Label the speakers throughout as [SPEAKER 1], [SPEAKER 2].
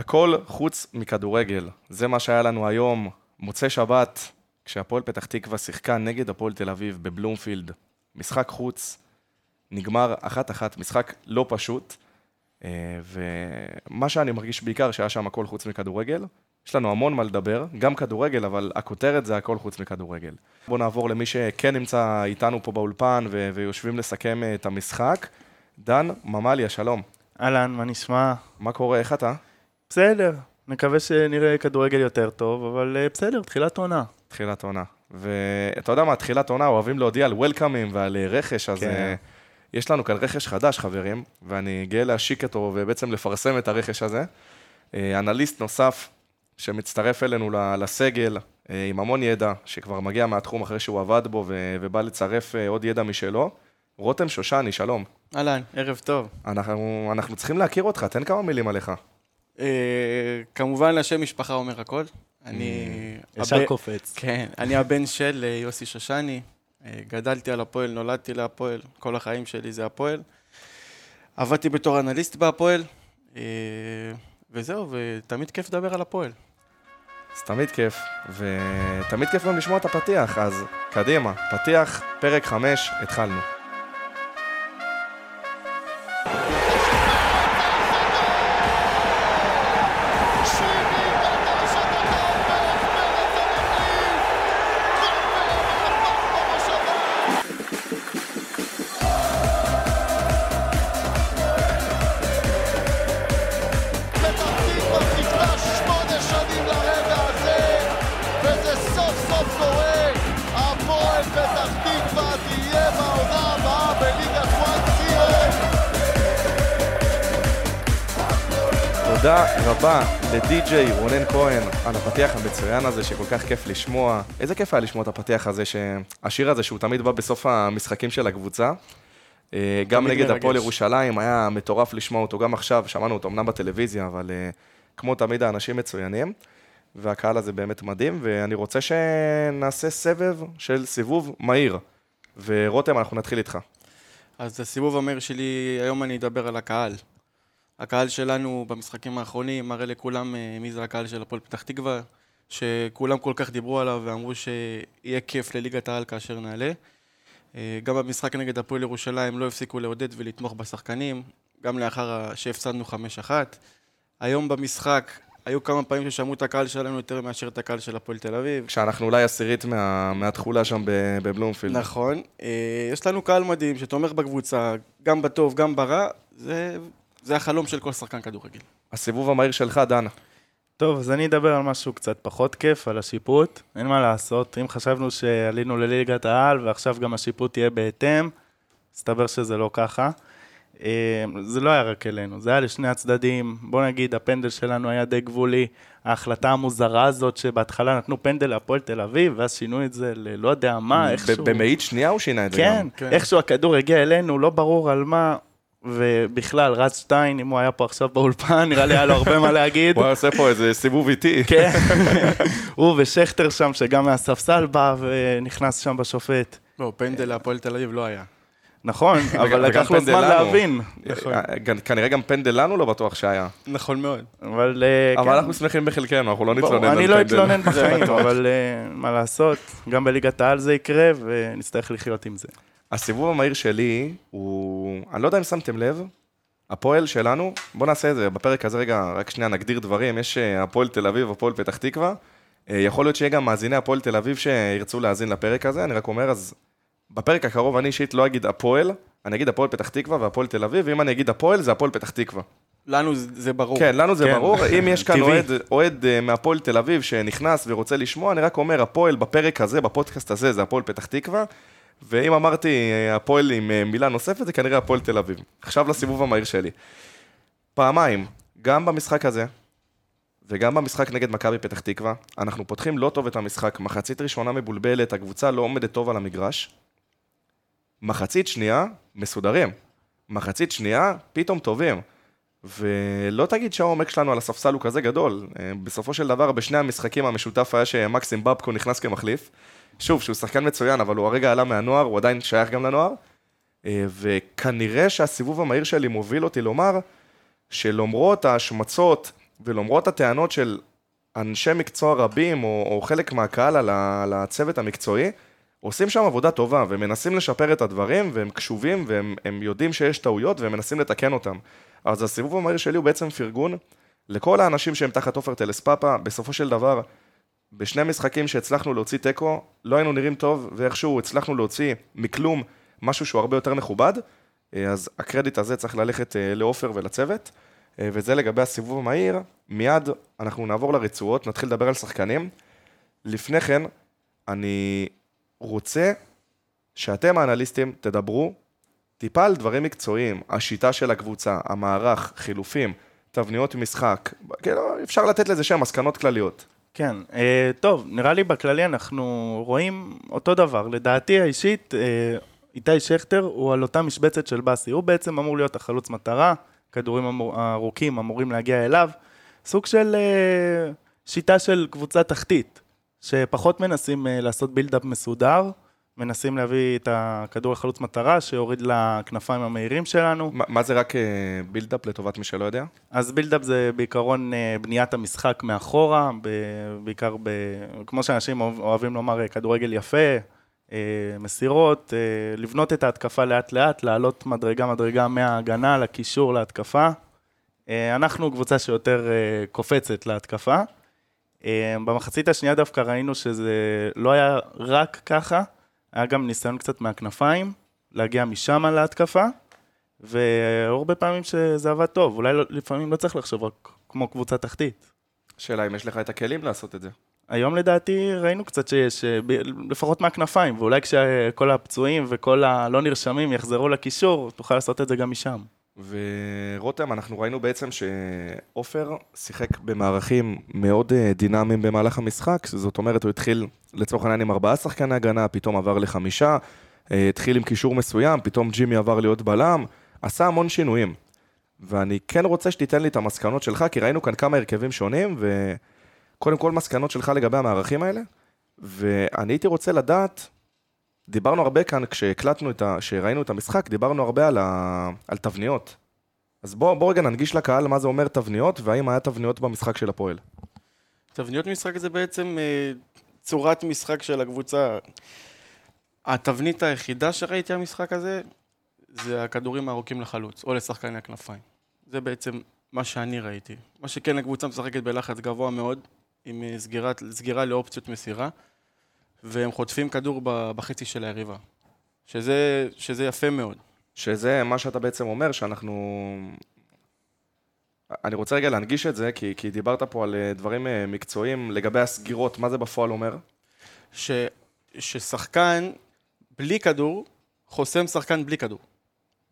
[SPEAKER 1] הכל חוץ מכדורגל. זה מה שהיה לנו היום, מוצאי שבת, כשהפועל פתח תקווה שיחקה נגד הפועל תל אביב בבלומפילד. משחק חוץ, נגמר אחת-אחת, משחק לא פשוט. אה, ומה שאני מרגיש בעיקר, שהיה שם הכל חוץ מכדורגל. יש לנו המון מה לדבר, גם כדורגל, אבל הכותרת זה הכל חוץ מכדורגל. בואו נעבור למי שכן נמצא איתנו פה באולפן ו- ויושבים לסכם אה, את המשחק. דן ממליה, שלום.
[SPEAKER 2] אהלן, מה נשמע?
[SPEAKER 1] מה קורה, איך אתה?
[SPEAKER 2] בסדר, נקווה שנראה כדורגל יותר טוב, אבל uh, בסדר, תחילת עונה.
[SPEAKER 1] תחילת עונה. ואתה יודע מה, תחילת עונה אוהבים להודיע על וולקאמים ועל אה, רכש, אז כן. uh, יש לנו כאן רכש חדש, חברים, ואני גאה להשיק אותו ובעצם לפרסם את הרכש הזה. Uh, אנליסט נוסף שמצטרף אלינו לסגל, uh, עם המון ידע, שכבר מגיע מהתחום אחרי שהוא עבד בו ובא לצרף uh, עוד ידע משלו. רותם שושני, שלום.
[SPEAKER 3] אהלן, ערב טוב.
[SPEAKER 1] אנחנו, אנחנו צריכים להכיר אותך, תן כמה מילים עליך.
[SPEAKER 3] אה, כמובן, השם משפחה אומר הכל. אני...
[SPEAKER 2] Mm, ישר קופץ.
[SPEAKER 3] כן, אני הבן של אה, יוסי שושני. אה, גדלתי על הפועל, נולדתי להפועל, כל החיים שלי זה הפועל. עבדתי בתור אנליסט בהפועל, וזהו, ותמיד כיף לדבר על הפועל.
[SPEAKER 1] אז תמיד כיף, ותמיד כיף גם לשמוע את הפתיח, אז קדימה, פתיח, פרק 5, התחלנו. רבה לדי-ג'יי רונן כהן על הפתיח המצוין הזה שכל כך כיף לשמוע. איזה כיף היה לשמוע את הפתיח הזה, השיר הזה שהוא תמיד בא בסוף המשחקים של הקבוצה. אה, גם נגד הפועל ירושלים, היה מטורף לשמוע אותו גם עכשיו, שמענו אותו אמנם בטלוויזיה, אבל אה, כמו תמיד האנשים מצוינים, והקהל הזה באמת מדהים, ואני רוצה שנעשה סבב של סיבוב מהיר. ורותם, אנחנו נתחיל איתך.
[SPEAKER 3] אז הסיבוב המהיר שלי, היום אני אדבר על הקהל. הקהל שלנו במשחקים האחרונים מראה לכולם אה, מי זה הקהל של הפועל פתח תקווה, שכולם כל כך דיברו עליו ואמרו שיהיה כיף לליגת העל כאשר נעלה. אה, גם במשחק נגד הפועל ירושלים לא הפסיקו לעודד ולתמוך בשחקנים, גם לאחר שהפסדנו 5-1. היום במשחק היו כמה פעמים ששמעו את הקהל שלנו יותר מאשר את הקהל של הפועל תל אביב.
[SPEAKER 1] כשאנחנו אולי עשירית מה, מהתכולה שם בבלומפילד.
[SPEAKER 3] נכון. אה, יש לנו קהל מדהים שתומך בקבוצה, גם בטוב, גם ברע. זה זה החלום של כל שחקן כדורגל.
[SPEAKER 1] הסיבוב המהיר שלך, דנה.
[SPEAKER 2] טוב, אז אני אדבר על משהו קצת פחות כיף, על השיפוט. אין מה לעשות, אם חשבנו שעלינו לליגת העל ועכשיו גם השיפוט יהיה בהתאם, מסתבר שזה לא ככה. אה, זה לא היה רק אלינו, זה היה לשני הצדדים. בוא נגיד, הפנדל שלנו היה די גבולי. ההחלטה המוזרה הזאת שבהתחלה נתנו פנדל להפועל תל אביב, ואז שינו את זה ללא יודע מה, איכשהו...
[SPEAKER 1] במאית שנייה הוא שינה את זה
[SPEAKER 2] כן, גם. כן, איכשהו הכדור הגיע אלינו, לא ברור על מה. ובכלל, רז שטיין, אם הוא היה פה עכשיו באולפן, נראה לי היה לו הרבה מה להגיד.
[SPEAKER 1] הוא היה עושה פה איזה סיבוב איטי.
[SPEAKER 2] כן, הוא ושכטר שם, שגם מהספסל בא ונכנס שם בשופט.
[SPEAKER 3] לא, פנדל להפועל תל אביב לא היה.
[SPEAKER 2] נכון, אבל לקח לו זמן להבין.
[SPEAKER 1] נכון. כנראה גם פנדל לנו לא בטוח שהיה.
[SPEAKER 3] נכון מאוד.
[SPEAKER 1] אבל אה, כן. אנחנו שמחים בחלקנו, אנחנו לא נתלונן על פנדל.
[SPEAKER 2] אני לא אתלונן בחיים, אבל אה, מה לעשות, גם בליגת העל זה יקרה, ונצטרך לחיות עם זה.
[SPEAKER 1] הסיבוב המהיר שלי הוא, אני לא יודע אם שמתם לב, הפועל שלנו, בואו נעשה את זה, בפרק הזה רגע, רק שנייה נגדיר דברים, יש אה, הפועל תל אביב, הפועל פתח תקווה, אה, יכול להיות שיהיה גם מאזיני הפועל תל אביב שירצו להאזין לפרק הזה, אני רק אומר, אז בפרק הקרוב אני אישית לא אגיד הפועל, אני אגיד הפועל פתח תקווה והפועל תל אביב, ואם אני אגיד הפועל, זה הפועל פתח תקווה.
[SPEAKER 3] לנו זה ברור.
[SPEAKER 1] כן, לנו זה כן. ברור. אם יש כאן אוהד, אוהד אה, מהפועל תל אביב שנכנס ורוצה לשמוע, אני רק אומר, הפועל בפרק הזה, בפודקאסט הזה, זה הפועל פתח תקווה. ואם אמרתי אה, הפועל עם אה, מילה נוספת, זה כנראה הפועל תל אביב. עכשיו לסיבוב המהיר שלי. פעמיים, גם במשחק הזה, וגם במשחק נגד מכבי פתח תקווה, אנחנו פותחים לא טוב את המשחק. מחצית ראשונה מבולבלת, הקבוצה לא עומדת טוב על המגרש. מחצית שנייה, מסודרים. מחצית שנייה, פתאום טובים. ולא תגיד שהעומק שלנו על הספסל הוא כזה גדול. אה, בסופו של דבר, בשני המשחקים המשותף היה שמקסים בבקו נכנס כמחליף. שוב, שהוא שחקן מצוין, אבל הוא הרגע עלה מהנוער, הוא עדיין שייך גם לנוער. אה, וכנראה שהסיבוב המהיר שלי מוביל אותי לומר שלמרות ההשמצות ולמרות הטענות של אנשי מקצוע רבים, או, או חלק מהקהל על, ה, על הצוות המקצועי, עושים שם עבודה טובה, ומנסים לשפר את הדברים, והם קשובים, והם יודעים שיש טעויות, והם מנסים לתקן אותם. אז הסיבוב המהיר שלי הוא בעצם פרגון לכל האנשים שהם תחת עופר טלספאפה, בסופו של דבר, בשני משחקים שהצלחנו להוציא תיקו, לא היינו נראים טוב, ואיכשהו הצלחנו להוציא מכלום משהו שהוא הרבה יותר מכובד, אז הקרדיט הזה צריך ללכת אה, לעופר ולצוות, אה, וזה לגבי הסיבוב המהיר. מיד אנחנו נעבור לרצועות, נתחיל לדבר על שחקנים. לפני כן, אני רוצה שאתם האנליסטים תדברו טיפה על דברים מקצועיים, השיטה של הקבוצה, המערך, חילופים, תבניות משחק, כאילו אפשר לתת לזה שם מסקנות כלליות.
[SPEAKER 2] כן, אה, טוב, נראה לי בכללי אנחנו רואים אותו דבר. לדעתי האישית, אה, איתי שכטר הוא על אותה משבצת של באסי, הוא בעצם אמור להיות החלוץ מטרה, כדורים ארוכים אמורים להגיע אליו, סוג של אה, שיטה של קבוצה תחתית, שפחות מנסים לעשות בילדאפ מסודר, מנסים להביא את הכדור לחלוץ מטרה, שיוריד לכנפיים המהירים שלנו.
[SPEAKER 1] ما, מה זה רק אה, בילדאפ לטובת מי שלא יודע?
[SPEAKER 2] אז בילדאפ זה בעיקרון אה, בניית המשחק מאחורה, בעיקר, ב, כמו שאנשים אוהבים לומר, כדורגל יפה, מסירות, לבנות את ההתקפה לאט לאט, לעלות מדרגה מדרגה מההגנה לקישור להתקפה. אנחנו קבוצה שיותר קופצת להתקפה. במחצית השנייה דווקא ראינו שזה לא היה רק ככה, היה גם ניסיון קצת מהכנפיים, להגיע משם להתקפה, והרבה פעמים שזה עבד טוב, אולי לא, לפעמים לא צריך לחשוב רק כמו קבוצה תחתית.
[SPEAKER 1] שאלה אם יש לך את הכלים לעשות את זה.
[SPEAKER 2] היום לדעתי ראינו קצת שיש, אה, לפחות מהכנפיים, ואולי כשכל הפצועים וכל הלא נרשמים יחזרו לקישור, תוכל לעשות את זה גם משם.
[SPEAKER 1] ורותם, אנחנו ראינו בעצם שעופר שיחק במערכים מאוד אה, דינמיים במהלך המשחק, זאת אומרת, הוא התחיל לצורך העניין עם ארבעה שחקני הגנה, פתאום עבר לחמישה, אה, התחיל עם קישור מסוים, פתאום ג'ימי עבר להיות בלם, עשה המון שינויים. ואני כן רוצה שתיתן לי את המסקנות שלך, כי ראינו כאן כמה הרכבים שונים, וקודם כל מסקנות שלך לגבי המערכים האלה, ואני הייתי רוצה לדעת, דיברנו הרבה כאן, כשהקלטנו את ה... כשראינו את המשחק, דיברנו הרבה על, ה... על תבניות. אז בוא, בוא רגע ננגיש לקהל מה זה אומר תבניות, והאם היה תבניות במשחק של הפועל.
[SPEAKER 3] תבניות משחק זה בעצם אה, צורת משחק של הקבוצה. התבנית היחידה שראיתי במשחק הזה, זה הכדורים הארוכים לחלוץ, או לשחקני הכנפיים. זה בעצם מה שאני ראיתי. מה שכן, הקבוצה משחקת בלחץ גבוה מאוד, עם אה, סגירת, סגירה לאופציות מסירה. והם חוטפים כדור בחצי של היריבה. שזה, שזה יפה מאוד.
[SPEAKER 1] שזה מה שאתה בעצם אומר, שאנחנו... אני רוצה רגע להנגיש את זה, כי, כי דיברת פה על אה, דברים אה, מקצועיים לגבי הסגירות, מה זה בפועל אומר?
[SPEAKER 3] ש, ששחקן בלי כדור חוסם שחקן בלי כדור.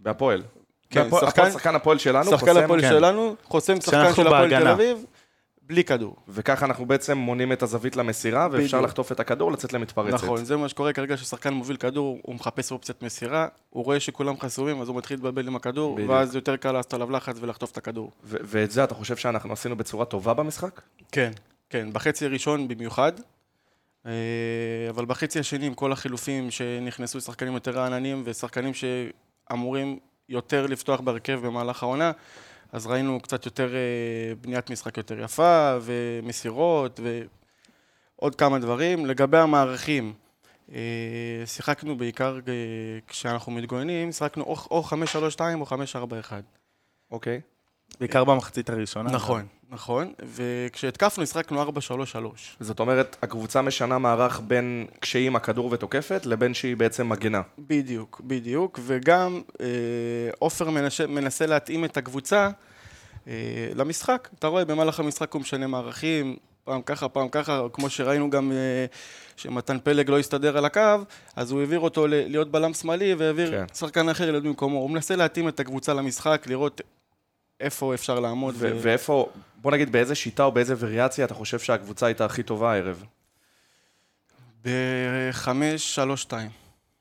[SPEAKER 1] בהפועל.
[SPEAKER 3] כן,
[SPEAKER 1] שחקן, שחקן הפועל שלנו
[SPEAKER 3] שחקן חוסם... הפועל כן. שלנו חוסם שחקן של הפועל תל אביב. בלי כדור.
[SPEAKER 1] וככה אנחנו בעצם מונים את הזווית למסירה, ואפשר בדיוק. לחטוף את הכדור, לצאת למתפרצת.
[SPEAKER 3] נכון, זה מה שקורה כרגע ששחקן מוביל כדור, הוא מחפש אופציית מסירה, הוא רואה שכולם חסומים, אז הוא מתחיל להתבלבל עם הכדור, בדיוק. ואז יותר קל לעשות עליו לחץ ולחטוף את הכדור.
[SPEAKER 1] ו- ואת זה אתה חושב שאנחנו עשינו בצורה טובה במשחק?
[SPEAKER 3] כן, כן, בחצי הראשון במיוחד. אה, אבל בחצי השני, עם כל החילופים שנכנסו שחקנים יותר רעננים, ושחקנים שאמורים יותר לפתוח בהרכב במהלך העונה, אז ראינו קצת יותר אה, בניית משחק יותר יפה, ומסירות, ועוד כמה דברים. לגבי המערכים, אה, שיחקנו בעיקר אה, כשאנחנו מתגוננים, שיחקנו או 5-3-2 או 5-4-1.
[SPEAKER 1] אוקיי.
[SPEAKER 2] בעיקר במחצית הראשונה.
[SPEAKER 3] נכון, נכון. וכשהתקפנו, השחקנו 4-3-3.
[SPEAKER 1] זאת אומרת, הקבוצה משנה מערך בין כשהיא עם הכדור ותוקפת, לבין שהיא בעצם מגנה.
[SPEAKER 3] בדיוק, בדיוק. וגם אה, עופר מנסה, מנסה להתאים את הקבוצה אה, למשחק. אתה רואה, במהלך המשחק הוא משנה מערכים, פעם ככה, פעם ככה, כמו שראינו גם אה, שמתן פלג לא הסתדר על הקו, אז הוא העביר אותו להיות בלם שמאלי והעביר כן. שחקן אחר להיות במקומו. הוא מנסה להתאים את הקבוצה למשחק, לראות איפה אפשר לעמוד.
[SPEAKER 1] ו- ו- ואיפה, בוא נגיד באיזה שיטה או באיזה וריאציה אתה חושב שהקבוצה הייתה הכי טובה הערב?
[SPEAKER 3] בחמש, שלוש, שתיים.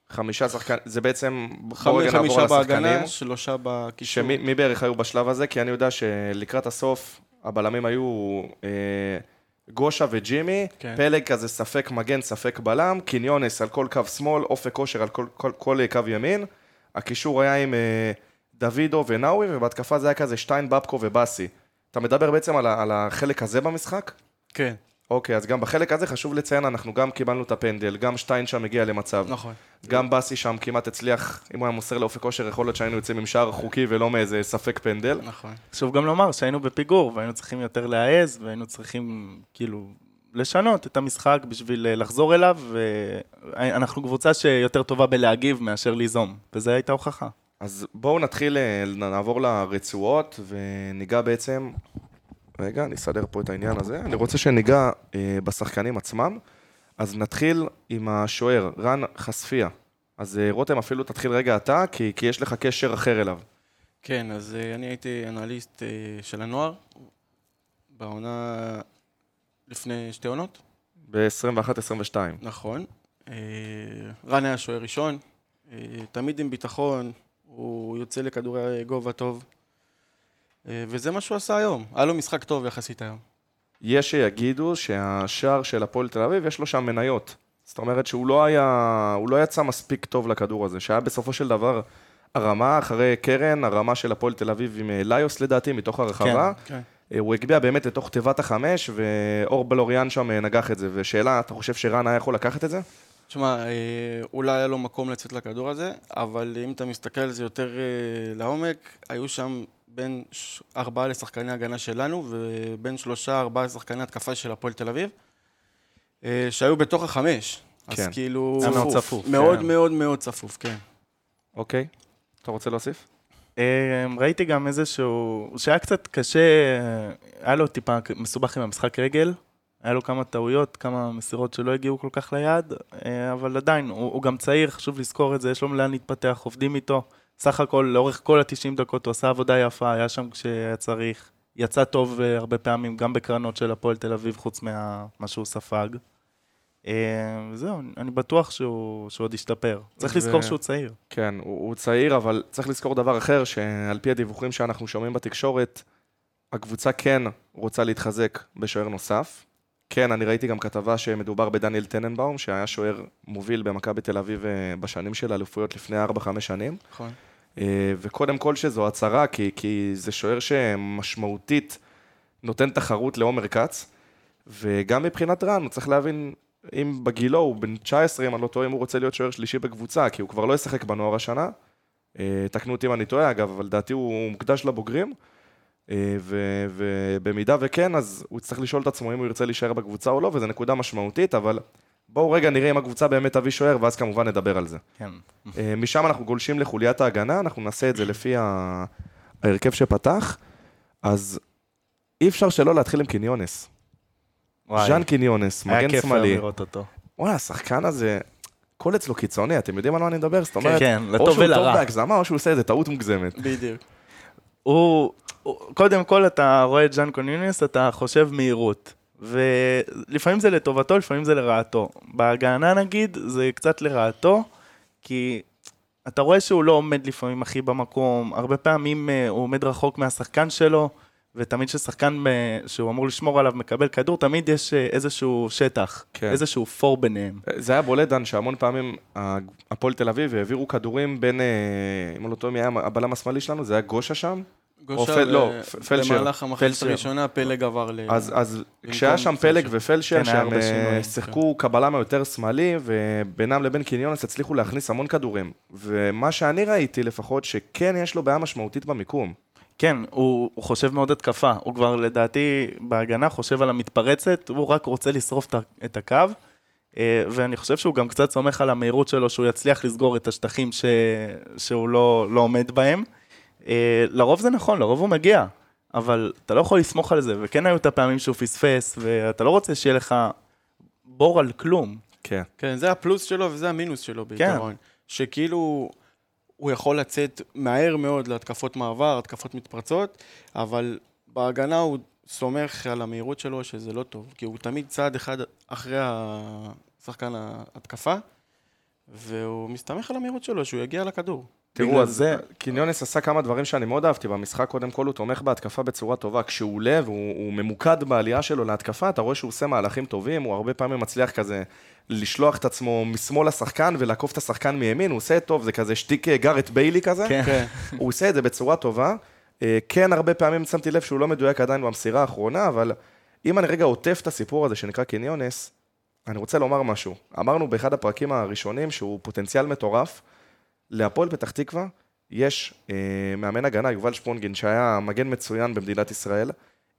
[SPEAKER 1] חמישה שחקנים, זה בעצם,
[SPEAKER 3] על השחקנים. בהגנה, שלושה בקישור.
[SPEAKER 1] שמי בערך היו בשלב הזה? כי אני יודע שלקראת הסוף הבלמים היו אה, גושה וג'ימי, כן. פלג כזה ספק מגן, ספק בלם, קניונס על כל קו שמאל, אופק כושר על כל, כל, כל, כל קו ימין. הקישור היה עם... אה, דוידו ונאווי, ובהתקפה זה היה כזה שטיין, בבקו ובאסי. אתה מדבר בעצם על, ה- על החלק הזה במשחק?
[SPEAKER 3] כן,
[SPEAKER 1] אוקיי, אז גם בחלק הזה חשוב לציין, אנחנו גם קיבלנו את הפנדל, גם שטיין שם הגיע למצב.
[SPEAKER 3] נכון.
[SPEAKER 1] גם באסי שם כמעט הצליח, אם הוא היה מוסר לאופק כושר, יכול להיות שהיינו יוצאים עם שער חוקי ולא מאיזה ספק פנדל.
[SPEAKER 3] נכון.
[SPEAKER 2] חשוב גם לומר שהיינו בפיגור, והיינו צריכים יותר להעז, והיינו צריכים כאילו לשנות את המשחק בשביל אה, לחזור אליו, ואנחנו קבוצה שיותר טובה בלהגיב מאשר ליזום, וזו הייתה הוכחה.
[SPEAKER 1] אז בואו נתחיל, אה, נעבור לרצועות וניגע בעצם... רגע, אני אסדר פה את העניין הזה. אני רוצה שניגע אה, בשחקנים עצמם. אז נתחיל עם השוער, רן חשפיה. אז אה, רותם, אפילו תתחיל רגע אתה, כי, כי יש לך קשר אחר אליו.
[SPEAKER 3] כן, אז אה, אני הייתי אנליסט אה, של הנוער, בעונה לפני שתי עונות,
[SPEAKER 1] ב-21-22.
[SPEAKER 3] נכון. אה, רן היה שוער ראשון, אה, תמיד עם ביטחון, הוא יוצא לכדורי גובה טוב, אה, וזה מה שהוא עשה היום. היה לו משחק טוב יחסית היום.
[SPEAKER 1] יש שיגידו שהשער של הפועל תל אביב, יש לו שם מניות. זאת אומרת שהוא לא היה, הוא לא יצא מספיק טוב לכדור הזה, שהיה בסופו של דבר הרמה אחרי קרן, הרמה של הפועל תל אביב עם אה, ליוס לדעתי, מתוך הרחבה.
[SPEAKER 3] כן.
[SPEAKER 1] אה, הוא הגביה באמת לתוך תיבת החמש, ואור בלוריאן שם נגח את זה. ושאלה, אתה חושב שרן היה יכול לקחת את זה?
[SPEAKER 3] תשמע, אה, אולי היה לו מקום לצאת לכדור הזה, אבל אם אתה מסתכל על זה יותר אה, לעומק, היו שם בין ארבעה לשחקני הגנה שלנו, ובין שלושה, ארבעה לשחקני התקפה של הפועל תל אביב, אה, שהיו בתוך החמש. אז
[SPEAKER 1] כן.
[SPEAKER 3] כאילו...
[SPEAKER 2] היה מאוד צפוף,
[SPEAKER 3] מאוד
[SPEAKER 2] כן.
[SPEAKER 3] מאוד מאוד צפוף, כן.
[SPEAKER 1] אוקיי. אתה רוצה להוסיף?
[SPEAKER 2] אה, ראיתי גם איזשהו, שהיה קצת קשה, היה לו טיפה מסובך עם המשחק רגל, היה לו כמה טעויות, כמה מסירות שלא הגיעו כל כך ליעד, אה, אבל עדיין, הוא, הוא גם צעיר, חשוב לזכור את זה, יש לו לאן להתפתח, עובדים איתו. סך הכל, לאורך כל ה-90 דקות הוא עשה עבודה יפה, היה שם כשהיה צריך. יצא טוב אה, הרבה פעמים, גם בקרנות של הפועל תל אביב, חוץ ממה שהוא ספג. אה, וזהו, אני בטוח שהוא, שהוא עוד ישתפר. צריך
[SPEAKER 1] ו-
[SPEAKER 2] לזכור שהוא צעיר.
[SPEAKER 1] כן, הוא, הוא צעיר, אבל צריך לזכור דבר אחר, שעל פי הדיווחים שאנחנו שומעים בתקשורת, הקבוצה כן רוצה להתחזק בשוער נוסף. כן, אני ראיתי גם כתבה שמדובר בדניאל טננבאום, שהיה שוער מוביל במכבי תל אביב אה, בשנים של האלופויות לפני 4-5 שנים.
[SPEAKER 3] נכון.
[SPEAKER 1] אה, וקודם כל שזו הצהרה, כי, כי זה שוער שמשמעותית נותן תחרות לעומר כץ, וגם מבחינת רן, הוא צריך להבין, אם בגילו הוא בן 19, אם אני לא טועה, אם הוא רוצה להיות שוער שלישי בקבוצה, כי הוא כבר לא ישחק בנוער השנה. אה, תקנו אותי אם אני טועה, אגב, אבל לדעתי הוא מוקדש לבוגרים. אה, ובמידה וכן, אז הוא יצטרך לשאול את עצמו אם הוא ירצה להישאר בקבוצה או לא, וזו נקודה משמעותית, אבל בואו רגע נראה אם הקבוצה באמת תביא שוער, ואז כמובן נדבר על זה.
[SPEAKER 2] כן.
[SPEAKER 1] אה, משם אנחנו גולשים לחוליית ההגנה, אנחנו נעשה את זה לפי ההרכב שפתח. אז אי אפשר שלא להתחיל עם קיניונס.
[SPEAKER 2] וואי,
[SPEAKER 1] ז'אן קיניונס,
[SPEAKER 2] היה
[SPEAKER 1] מגן
[SPEAKER 2] כיף היום
[SPEAKER 1] שמאלי.
[SPEAKER 2] לראות אותו.
[SPEAKER 1] וואלה, השחקן הזה, הכל אצלו קיצוני, אתם יודעים על מה אני מדבר? זאת אומרת,
[SPEAKER 2] כן,
[SPEAKER 1] או
[SPEAKER 2] לטוב
[SPEAKER 1] שהוא טוב
[SPEAKER 2] ולרע.
[SPEAKER 1] בהגזמה, או שהוא עושה איזה טעות מוגזמת.
[SPEAKER 3] בדיוק.
[SPEAKER 2] הוא- קודם כל אתה רואה את ז'אן קיניונס, אתה חושב מהירות. ולפעמים זה לטובתו, לפעמים זה לרעתו. בהגנה נגיד, זה קצת לרעתו, כי אתה רואה שהוא לא עומד לפעמים הכי במקום, הרבה פעמים אה, הוא עומד רחוק מהשחקן שלו, ותמיד כששחקן אה, שהוא אמור לשמור עליו מקבל כדור, תמיד יש אה, איזשהו שטח,
[SPEAKER 1] כן.
[SPEAKER 2] איזשהו פור ביניהם.
[SPEAKER 1] זה היה בולט, דן, שהמון פעמים הפועל תל אביב העבירו כדורים בין, אם אני לא טועה, מי היה הבלם השמאלי שלנו? זה היה גושה שם?
[SPEAKER 3] גושה,
[SPEAKER 1] פל- לא, פ- פלשר.
[SPEAKER 3] במהלך המחצית. הראשונה פלג עבר ל...
[SPEAKER 1] אז, אז כשהיה שם פלג
[SPEAKER 3] פלשר.
[SPEAKER 1] ופלשר,
[SPEAKER 2] כן,
[SPEAKER 1] שהם אה,
[SPEAKER 2] שינויים,
[SPEAKER 1] שיחקו קבלה יותר שמאלי, ובינם לבין קיניונס הצליחו להכניס המון כדורים. ומה שאני ראיתי לפחות, שכן יש לו בעיה משמעותית במיקום.
[SPEAKER 2] כן, הוא, הוא חושב מאוד התקפה. הוא כבר לדעתי בהגנה חושב על המתפרצת, הוא רק רוצה לשרוף את הקו. אה, ואני חושב שהוא גם קצת סומך על המהירות שלו, שהוא יצליח לסגור את השטחים ש... שהוא לא, לא עומד בהם. אה, לרוב זה נכון, לרוב הוא מגיע, אבל אתה לא יכול לסמוך על זה, וכן היו את הפעמים שהוא פספס, ואתה לא רוצה שיהיה לך בור על כלום.
[SPEAKER 1] כן.
[SPEAKER 3] כן, זה הפלוס שלו וזה המינוס שלו בעיקרון. שכאילו, הוא יכול לצאת מהר מאוד להתקפות מעבר, התקפות מתפרצות, אבל בהגנה הוא סומך על המהירות שלו שזה לא טוב, כי הוא תמיד צעד אחד אחרי השחקן ההתקפה, והוא מסתמך על המהירות שלו, שהוא יגיע לכדור.
[SPEAKER 1] תראו, אז
[SPEAKER 2] זה-
[SPEAKER 1] קיניונס עשה כמה דברים שאני מאוד אהבתי במשחק. קודם כל, הוא תומך בהתקפה בצורה טובה. כשהוא עולה והוא הוא ממוקד בעלייה שלו להתקפה, אתה רואה שהוא עושה מהלכים טובים, הוא הרבה פעמים מצליח כזה לשלוח את עצמו משמאל לשחקן ולעקוף את השחקן מימין, הוא עושה טוב, זה כזה שטיק אה, גארת' בייל כזה.
[SPEAKER 2] כן.
[SPEAKER 1] הוא עושה את זה בצורה טובה. אה, כן, הרבה פעמים שמתי לב שהוא לא מדויק עדיין במסירה האחרונה, אבל אם אני רגע עוטף את הסיפור הזה שנקרא קיניונס, אני רוצה לומר משהו. אמרנו באחד הפרקים הראשונים שהוא פוטנציאל מטורף. להפועל פתח תקווה יש אה, מאמן הגנה, יובל שפונגין, שהיה מגן מצוין במדינת ישראל.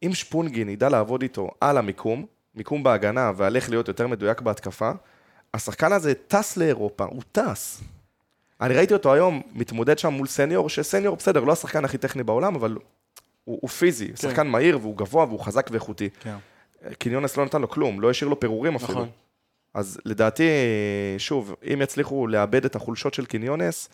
[SPEAKER 1] אם שפונגין ידע לעבוד איתו על המיקום, מיקום בהגנה ועל איך להיות יותר מדויק בהתקפה, השחקן הזה טס לאירופה, הוא טס. אני ראיתי אותו היום מתמודד שם מול סניור, שסניור בסדר, לא השחקן הכי טכני בעולם, אבל הוא, הוא פיזי, כן. שחקן מהיר והוא גבוה והוא חזק ואיכותי. כן. קיניונס לא נתן לו כלום, לא השאיר לו פירורים אפילו. אז לדעתי, שוב, אם יצליחו לעבד את החולשות של קיניונס,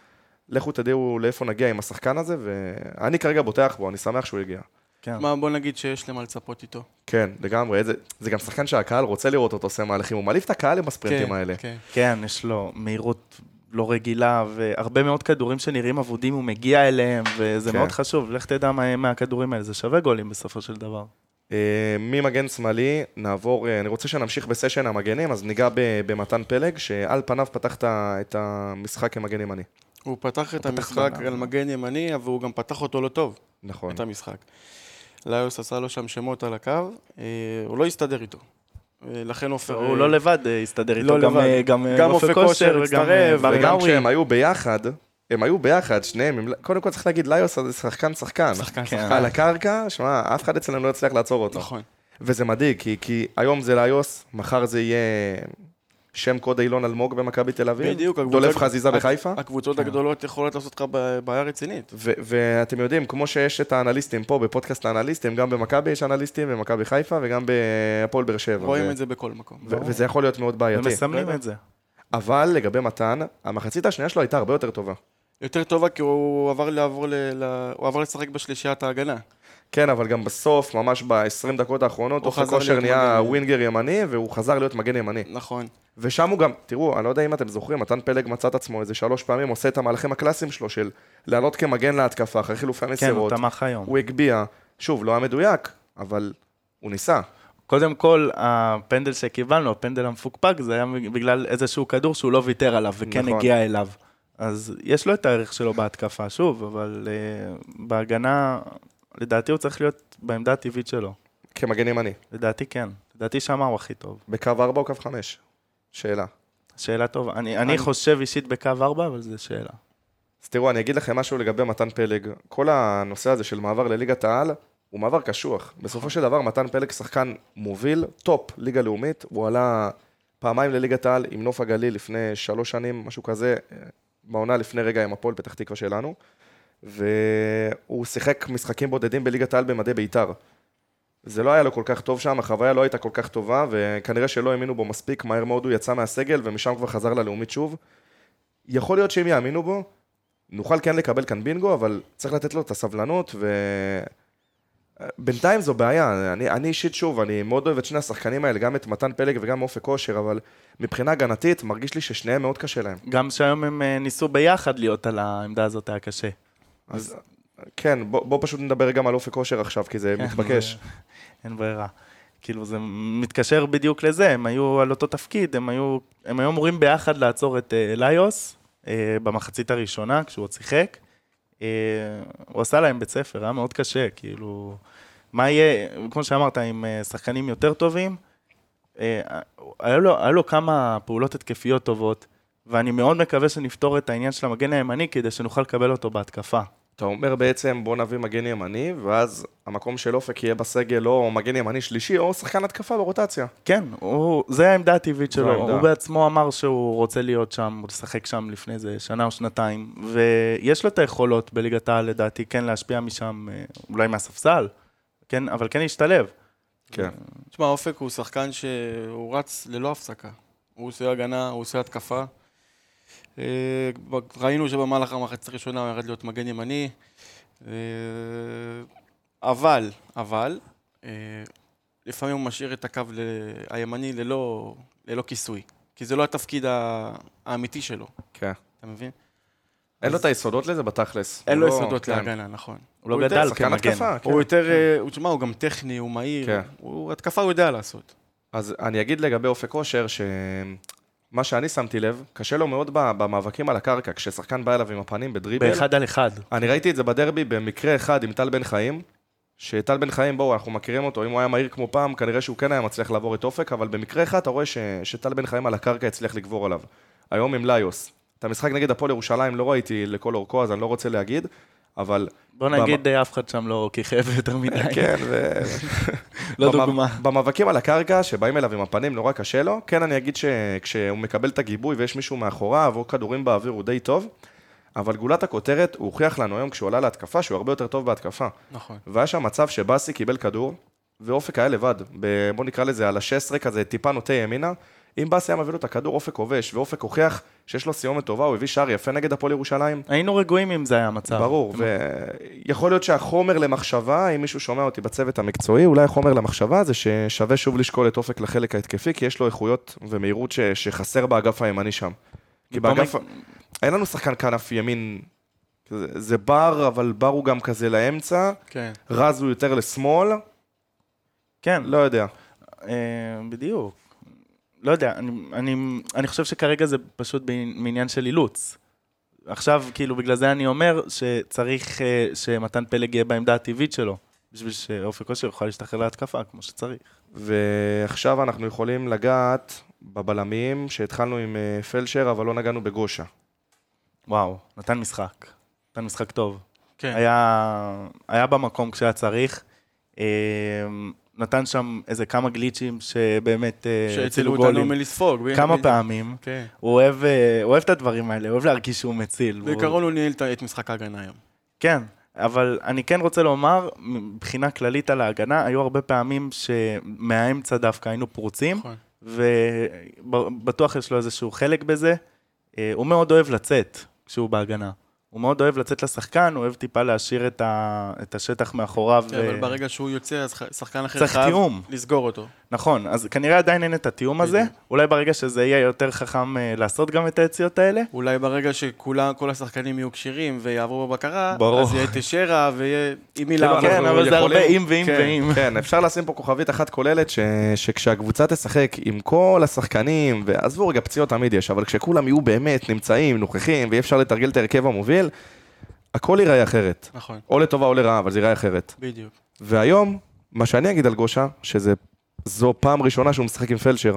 [SPEAKER 1] לכו תדעו לאיפה נגיע עם השחקן הזה, ואני כרגע בוטח בו, אני שמח שהוא הגיע.
[SPEAKER 3] כן. מה, בוא נגיד שיש למה לצפות איתו.
[SPEAKER 1] כן, לגמרי. זה, זה גם שחקן שהקהל רוצה לראות אותו עושה מהלכים, הוא מלהיב את הקהל עם הספרינטים
[SPEAKER 2] כן,
[SPEAKER 1] האלה.
[SPEAKER 2] כן. כן, יש לו מהירות לא רגילה, והרבה מאוד כדורים שנראים אבודים, הוא מגיע אליהם, וזה כן. מאוד חשוב. לך תדע מה, מה הכדורים האלה, זה שווה גולים בסופו של דבר.
[SPEAKER 1] אה, ממגן שמאלי, נעבור, אה, אני רוצה שנמשיך בסשן המגנים, אז ניגע במתן פלג, שעל פניו פתח את המשחק כמגן ימני.
[SPEAKER 3] הוא פתח את המשחק על מגן ימני, אבל הוא גם פתח אותו לא טוב.
[SPEAKER 1] נכון.
[SPEAKER 3] את המשחק. ליוס עשה לו שם שמות על הקו, אה, הוא לא הסתדר איתו. לכן עופר...
[SPEAKER 2] הוא לא לבד הסתדר איתו, לא
[SPEAKER 3] גם אופק כושר הצטרף.
[SPEAKER 1] וגם כשהם היו ביחד, הם היו ביחד, שניהם, הם, קודם כל צריך להגיד, ליוס זה שחקן שחקן.
[SPEAKER 3] שחקן שחקן.
[SPEAKER 1] על הקרקע, שמע, אף אחד אצלנו לא יצליח לעצור אותו.
[SPEAKER 3] נכון.
[SPEAKER 1] וזה מדאיג, כי, כי היום זה ליוס, מחר זה יהיה שם קוד אילון אלמוג במכבי תל אביב.
[SPEAKER 3] בדיוק.
[SPEAKER 1] דולף חזיזה בחיפה.
[SPEAKER 3] הקבוצות כן. הגדולות יכולות לעשות לך בעיה רצינית.
[SPEAKER 1] ואתם יודעים, כמו שיש את האנליסטים פה, בפודקאסט האנליסטים, גם במכבי יש אנליסטים, במכבי חיפה וגם בהפועל באר שבע.
[SPEAKER 3] רואים את זה בכל מקום.
[SPEAKER 1] וזה יכול להיות מאוד בעייתי.
[SPEAKER 2] ומסמלים את זה.
[SPEAKER 1] אבל לגבי מתן, המחצית השנייה שלו הייתה הרבה יותר טובה.
[SPEAKER 3] יותר טובה כי הוא עבר, לעבור ל... הוא עבר לשחק בשלישיית ההגנה.
[SPEAKER 1] כן, אבל גם בסוף, ממש ב-20 דקות האחרונות, אופק כושר נהיה מגן. ווינגר ימני, והוא חזר להיות מגן ימני.
[SPEAKER 3] נכון.
[SPEAKER 1] ושם הוא גם, תראו, אני לא יודע אם אתם זוכרים, מתן פלג מצא את עצמו איזה שלוש פעמים, עושה את המהלכים הקלאסיים שלו, של לעלות כמגן להתקפה, אחרי חילופי המסירות.
[SPEAKER 2] כן, הוא תמך היום.
[SPEAKER 1] הוא הגביה. שוב, לא היה מדויק, אבל הוא ניסה.
[SPEAKER 2] קודם כל, הפנדל שקיבלנו, הפנדל המפוקפק, זה היה בגלל איזשהו כדור שהוא לא ויתר עליו, וכן נכון. הגיע אליו. אז יש לו את הערך שלו בהתקפה, שוב, אבל uh, בהגנה, לדעתי הוא צריך להיות בעמדה הטבעית שלו.
[SPEAKER 1] כמגן ימני.
[SPEAKER 2] לדעתי כן. לדעתי שמה הוא הכי טוב.
[SPEAKER 1] בקו 4 או קו 5? שאלה.
[SPEAKER 2] שאלה טובה. אני, אני... אני חושב אישית בקו 4, אבל זו שאלה.
[SPEAKER 1] אז תראו, אני אגיד לכם משהו לגבי מתן פלג. כל הנושא הזה של מעבר לליגת העל, הוא מעבר קשוח. בסופו של דבר, מתן פלג שחקן מוביל, טופ, ליגה לאומית. הוא עלה פעמיים לליגת העל עם נוף הגליל לפני שלוש שנים, משהו כזה. בעונה לפני רגע עם הפועל פתח תקווה שלנו, והוא שיחק משחקים בודדים בליגת העל במדי בית"ר. זה לא היה לו כל כך טוב שם, החוויה לא הייתה כל כך טובה, וכנראה שלא האמינו בו מספיק, מהר מאוד הוא יצא מהסגל, ומשם כבר חזר ללאומית שוב. יכול להיות שאם יאמינו בו, נוכל כן לקבל כאן בינגו, אבל צריך לתת לו את הסבלנות, ו... בינתיים זו בעיה, אני, אני אישית שוב, אני מאוד אוהב את שני השחקנים האלה, גם את מתן פלג וגם אופק כושר, אבל מבחינה הגנתית, מרגיש לי ששניהם מאוד קשה להם.
[SPEAKER 2] גם שהיום הם אה, ניסו ביחד להיות על העמדה הזאת, היה קשה.
[SPEAKER 1] אז כן, בוא, בוא פשוט נדבר גם על אופק כושר עכשיו, כי זה כן, מתבקש.
[SPEAKER 2] אין ברירה. כאילו זה מתקשר בדיוק לזה, הם היו על אותו תפקיד, הם היו, הם היו אמורים ביחד לעצור את uh, ליוס uh, במחצית הראשונה, כשהוא עוד שיחק. Uh, הוא עשה להם בית ספר, היה מאוד קשה, כאילו... מה יהיה, כמו שאמרת, עם uh, שחקנים יותר טובים, uh, היה, לו, היה לו כמה פעולות התקפיות טובות, ואני מאוד מקווה שנפתור את העניין של המגן הימני, כדי שנוכל לקבל אותו בהתקפה.
[SPEAKER 1] אתה אומר בעצם, בוא נביא מגן ימני, ואז המקום של אופק יהיה בסגל או מגן ימני שלישי, או שחקן התקפה ברוטציה.
[SPEAKER 2] כן, הוא, זה העמדה הטבעית שלו. העמדה. הוא בעצמו אמר שהוא רוצה להיות שם, הוא לשחק שם לפני איזה שנה או שנתיים, ויש לו את היכולות בליגת העל, לדעתי, כן להשפיע משם, אה, אולי מהספסל, כן, אבל כן להשתלב.
[SPEAKER 1] כן.
[SPEAKER 3] תשמע, אופק הוא שחקן שהוא רץ ללא הפסקה. הוא עושה הגנה, הוא עושה התקפה. אה, ראינו שבמהלך המחצית הראשונה הוא ירד להיות מגן ימני, אה, אבל, אבל, אה, לפעמים הוא משאיר את הקו הימני ללא, ללא כיסוי, כי זה לא התפקיד האמיתי שלו.
[SPEAKER 1] כן.
[SPEAKER 3] אתה מבין?
[SPEAKER 1] אין לו את היסודות לזה בתכלס.
[SPEAKER 3] אין לו לא- יסודות כן. להגנה, נכון.
[SPEAKER 2] הוא לא גדל כמגן.
[SPEAKER 3] הוא כן. יותר, תשמע, הוא גם טכני, הוא מהיר, התקפה הוא יודע לעשות.
[SPEAKER 1] אז אני אגיד לגבי אופק כושר, ש... מה שאני שמתי לב, קשה לו מאוד במאבקים על הקרקע, כששחקן בא אליו עם הפנים בדריבל.
[SPEAKER 2] באחד על אחד.
[SPEAKER 1] אני ראיתי את זה בדרבי במקרה אחד עם טל בן חיים, שטל בן חיים, בואו, אנחנו מכירים אותו, אם הוא היה מהיר כמו פעם, כנראה שהוא כן היה מצליח לעבור את אופק, אבל במקרה אחד אתה רואה ש... שטל בן חיים על הקרקע הצליח לגבור עליו. היום עם ליוס. את המשחק נגד הפועל ירושלים לא ראיתי לכל אורכו, אז אני לא רוצה להגיד, אבל...
[SPEAKER 2] בוא נגיד, אה, אף אחד שם לא כיכב יותר מדי.
[SPEAKER 1] כן, ו...
[SPEAKER 2] לא
[SPEAKER 1] במ-
[SPEAKER 2] דוגמה.
[SPEAKER 1] במאבקים על הקרקע, שבאים אליו עם הפנים, נורא קשה לו. כן, אני אגיד שכשהוא מקבל את הגיבוי ויש מישהו מאחוריו, או כדורים באוויר, הוא די טוב. אבל גולת הכותרת, הוא הוכיח לנו היום כשהוא עלה להתקפה, שהוא הרבה יותר טוב בהתקפה.
[SPEAKER 3] נכון.
[SPEAKER 1] והיה שם מצב שבאסי קיבל כדור, ואופק היה לבד. ב- בוא נקרא לזה על ה-16 כזה, טיפה נוטה ימינה. אם באסי היה מביא לו את הכדור, אופק כובש, ואופק הוכיח שיש לו סיומת טובה, הוא הביא שער יפה נגד הפועל ירושלים.
[SPEAKER 2] היינו רגועים אם זה היה המצב.
[SPEAKER 1] ברור, ויכול להיות שהחומר למחשבה, אם מישהו שומע אותי בצוות המקצועי, אולי החומר למחשבה זה ששווה שוב לשקול את אופק לחלק ההתקפי, כי יש לו איכויות ומהירות ש- שחסר באגף הימני שם. כי באגף... אין לנו שחקן כנף ימין, זה, זה בר, אבל בר הוא גם כזה לאמצע,
[SPEAKER 3] כן.
[SPEAKER 1] רז הוא יותר לשמאל,
[SPEAKER 2] כן,
[SPEAKER 1] לא יודע.
[SPEAKER 2] אה, בדיוק. לא יודע, אני, אני, אני חושב שכרגע זה פשוט מעניין של אילוץ. עכשיו, כאילו, בגלל זה אני אומר שצריך אה, שמתן פלג יהיה בעמדה הטבעית שלו, בשביל שאופק כושר יוכל להשתחרר להתקפה כמו שצריך.
[SPEAKER 1] ועכשיו אנחנו יכולים לגעת בבלמים, שהתחלנו עם אה, פלשר, אבל לא נגענו בגושה.
[SPEAKER 2] וואו, נתן משחק. נתן משחק טוב.
[SPEAKER 3] כן.
[SPEAKER 2] היה, היה במקום כשהיה צריך. אה, נתן שם איזה כמה גליצ'ים שבאמת אה, הצילו
[SPEAKER 3] שהצילו אותנו
[SPEAKER 2] גולים.
[SPEAKER 3] מלספוג.
[SPEAKER 2] כמה פעמים.
[SPEAKER 3] כן.
[SPEAKER 2] הוא אוהב, אה, אוהב את הדברים האלה, הוא אוהב להרגיש שהוא מציל.
[SPEAKER 3] בעיקרון הוא ניהל את- את משחק ההגנה היום.
[SPEAKER 2] כן, אבל אני כן רוצה לומר, מבחינה כללית על ההגנה, היו הרבה פעמים שמהאמצע דווקא היינו פרוצים,
[SPEAKER 3] נכון.
[SPEAKER 2] ובטוח יש לו איזשהו חלק בזה. אה, הוא מאוד אוהב לצאת כשהוא בהגנה. הוא מאוד אוהב לצאת לשחקן, הוא אוהב טיפה להשאיר את, ה... את השטח מאחוריו.
[SPEAKER 3] כן, אבל ברגע שהוא יוצא, אז שחקן אחר חייב. לסגור אותו.
[SPEAKER 2] נכון, אז כנראה עדיין אין את התיאום הזה. אולי ברגע שזה יהיה יותר חכם אה, לעשות גם את היציאות האלה.
[SPEAKER 3] אולי ברגע שכולם, כל השחקנים יהיו כשירים ויעברו בבקרה,
[SPEAKER 2] ברור.
[SPEAKER 3] אז יהיה תשרה ויהיה עם מי לעבוד.
[SPEAKER 2] כן, אבל זה הרבה אם ואם
[SPEAKER 1] כן,
[SPEAKER 2] ואם.
[SPEAKER 1] כן, אפשר לשים פה כוכבית אחת כוללת, ש... שכשהקבוצה תשחק עם כל השחקנים, ועזבו רגע, פציעות תמיד יש, אבל כשכולם יהיו באמת נמצאים, נוכחים, ואי אפשר לתרגל את ההרכב המוביל, הכל ייראה אחרת.
[SPEAKER 3] נכון,
[SPEAKER 1] או לטובה או לרעה, אבל זה ייראה אחרת.
[SPEAKER 3] בדיוק.
[SPEAKER 1] והיום, מה שאני אגיד על גושה, שזו פעם ראשונה שהוא משחק עם פלשר.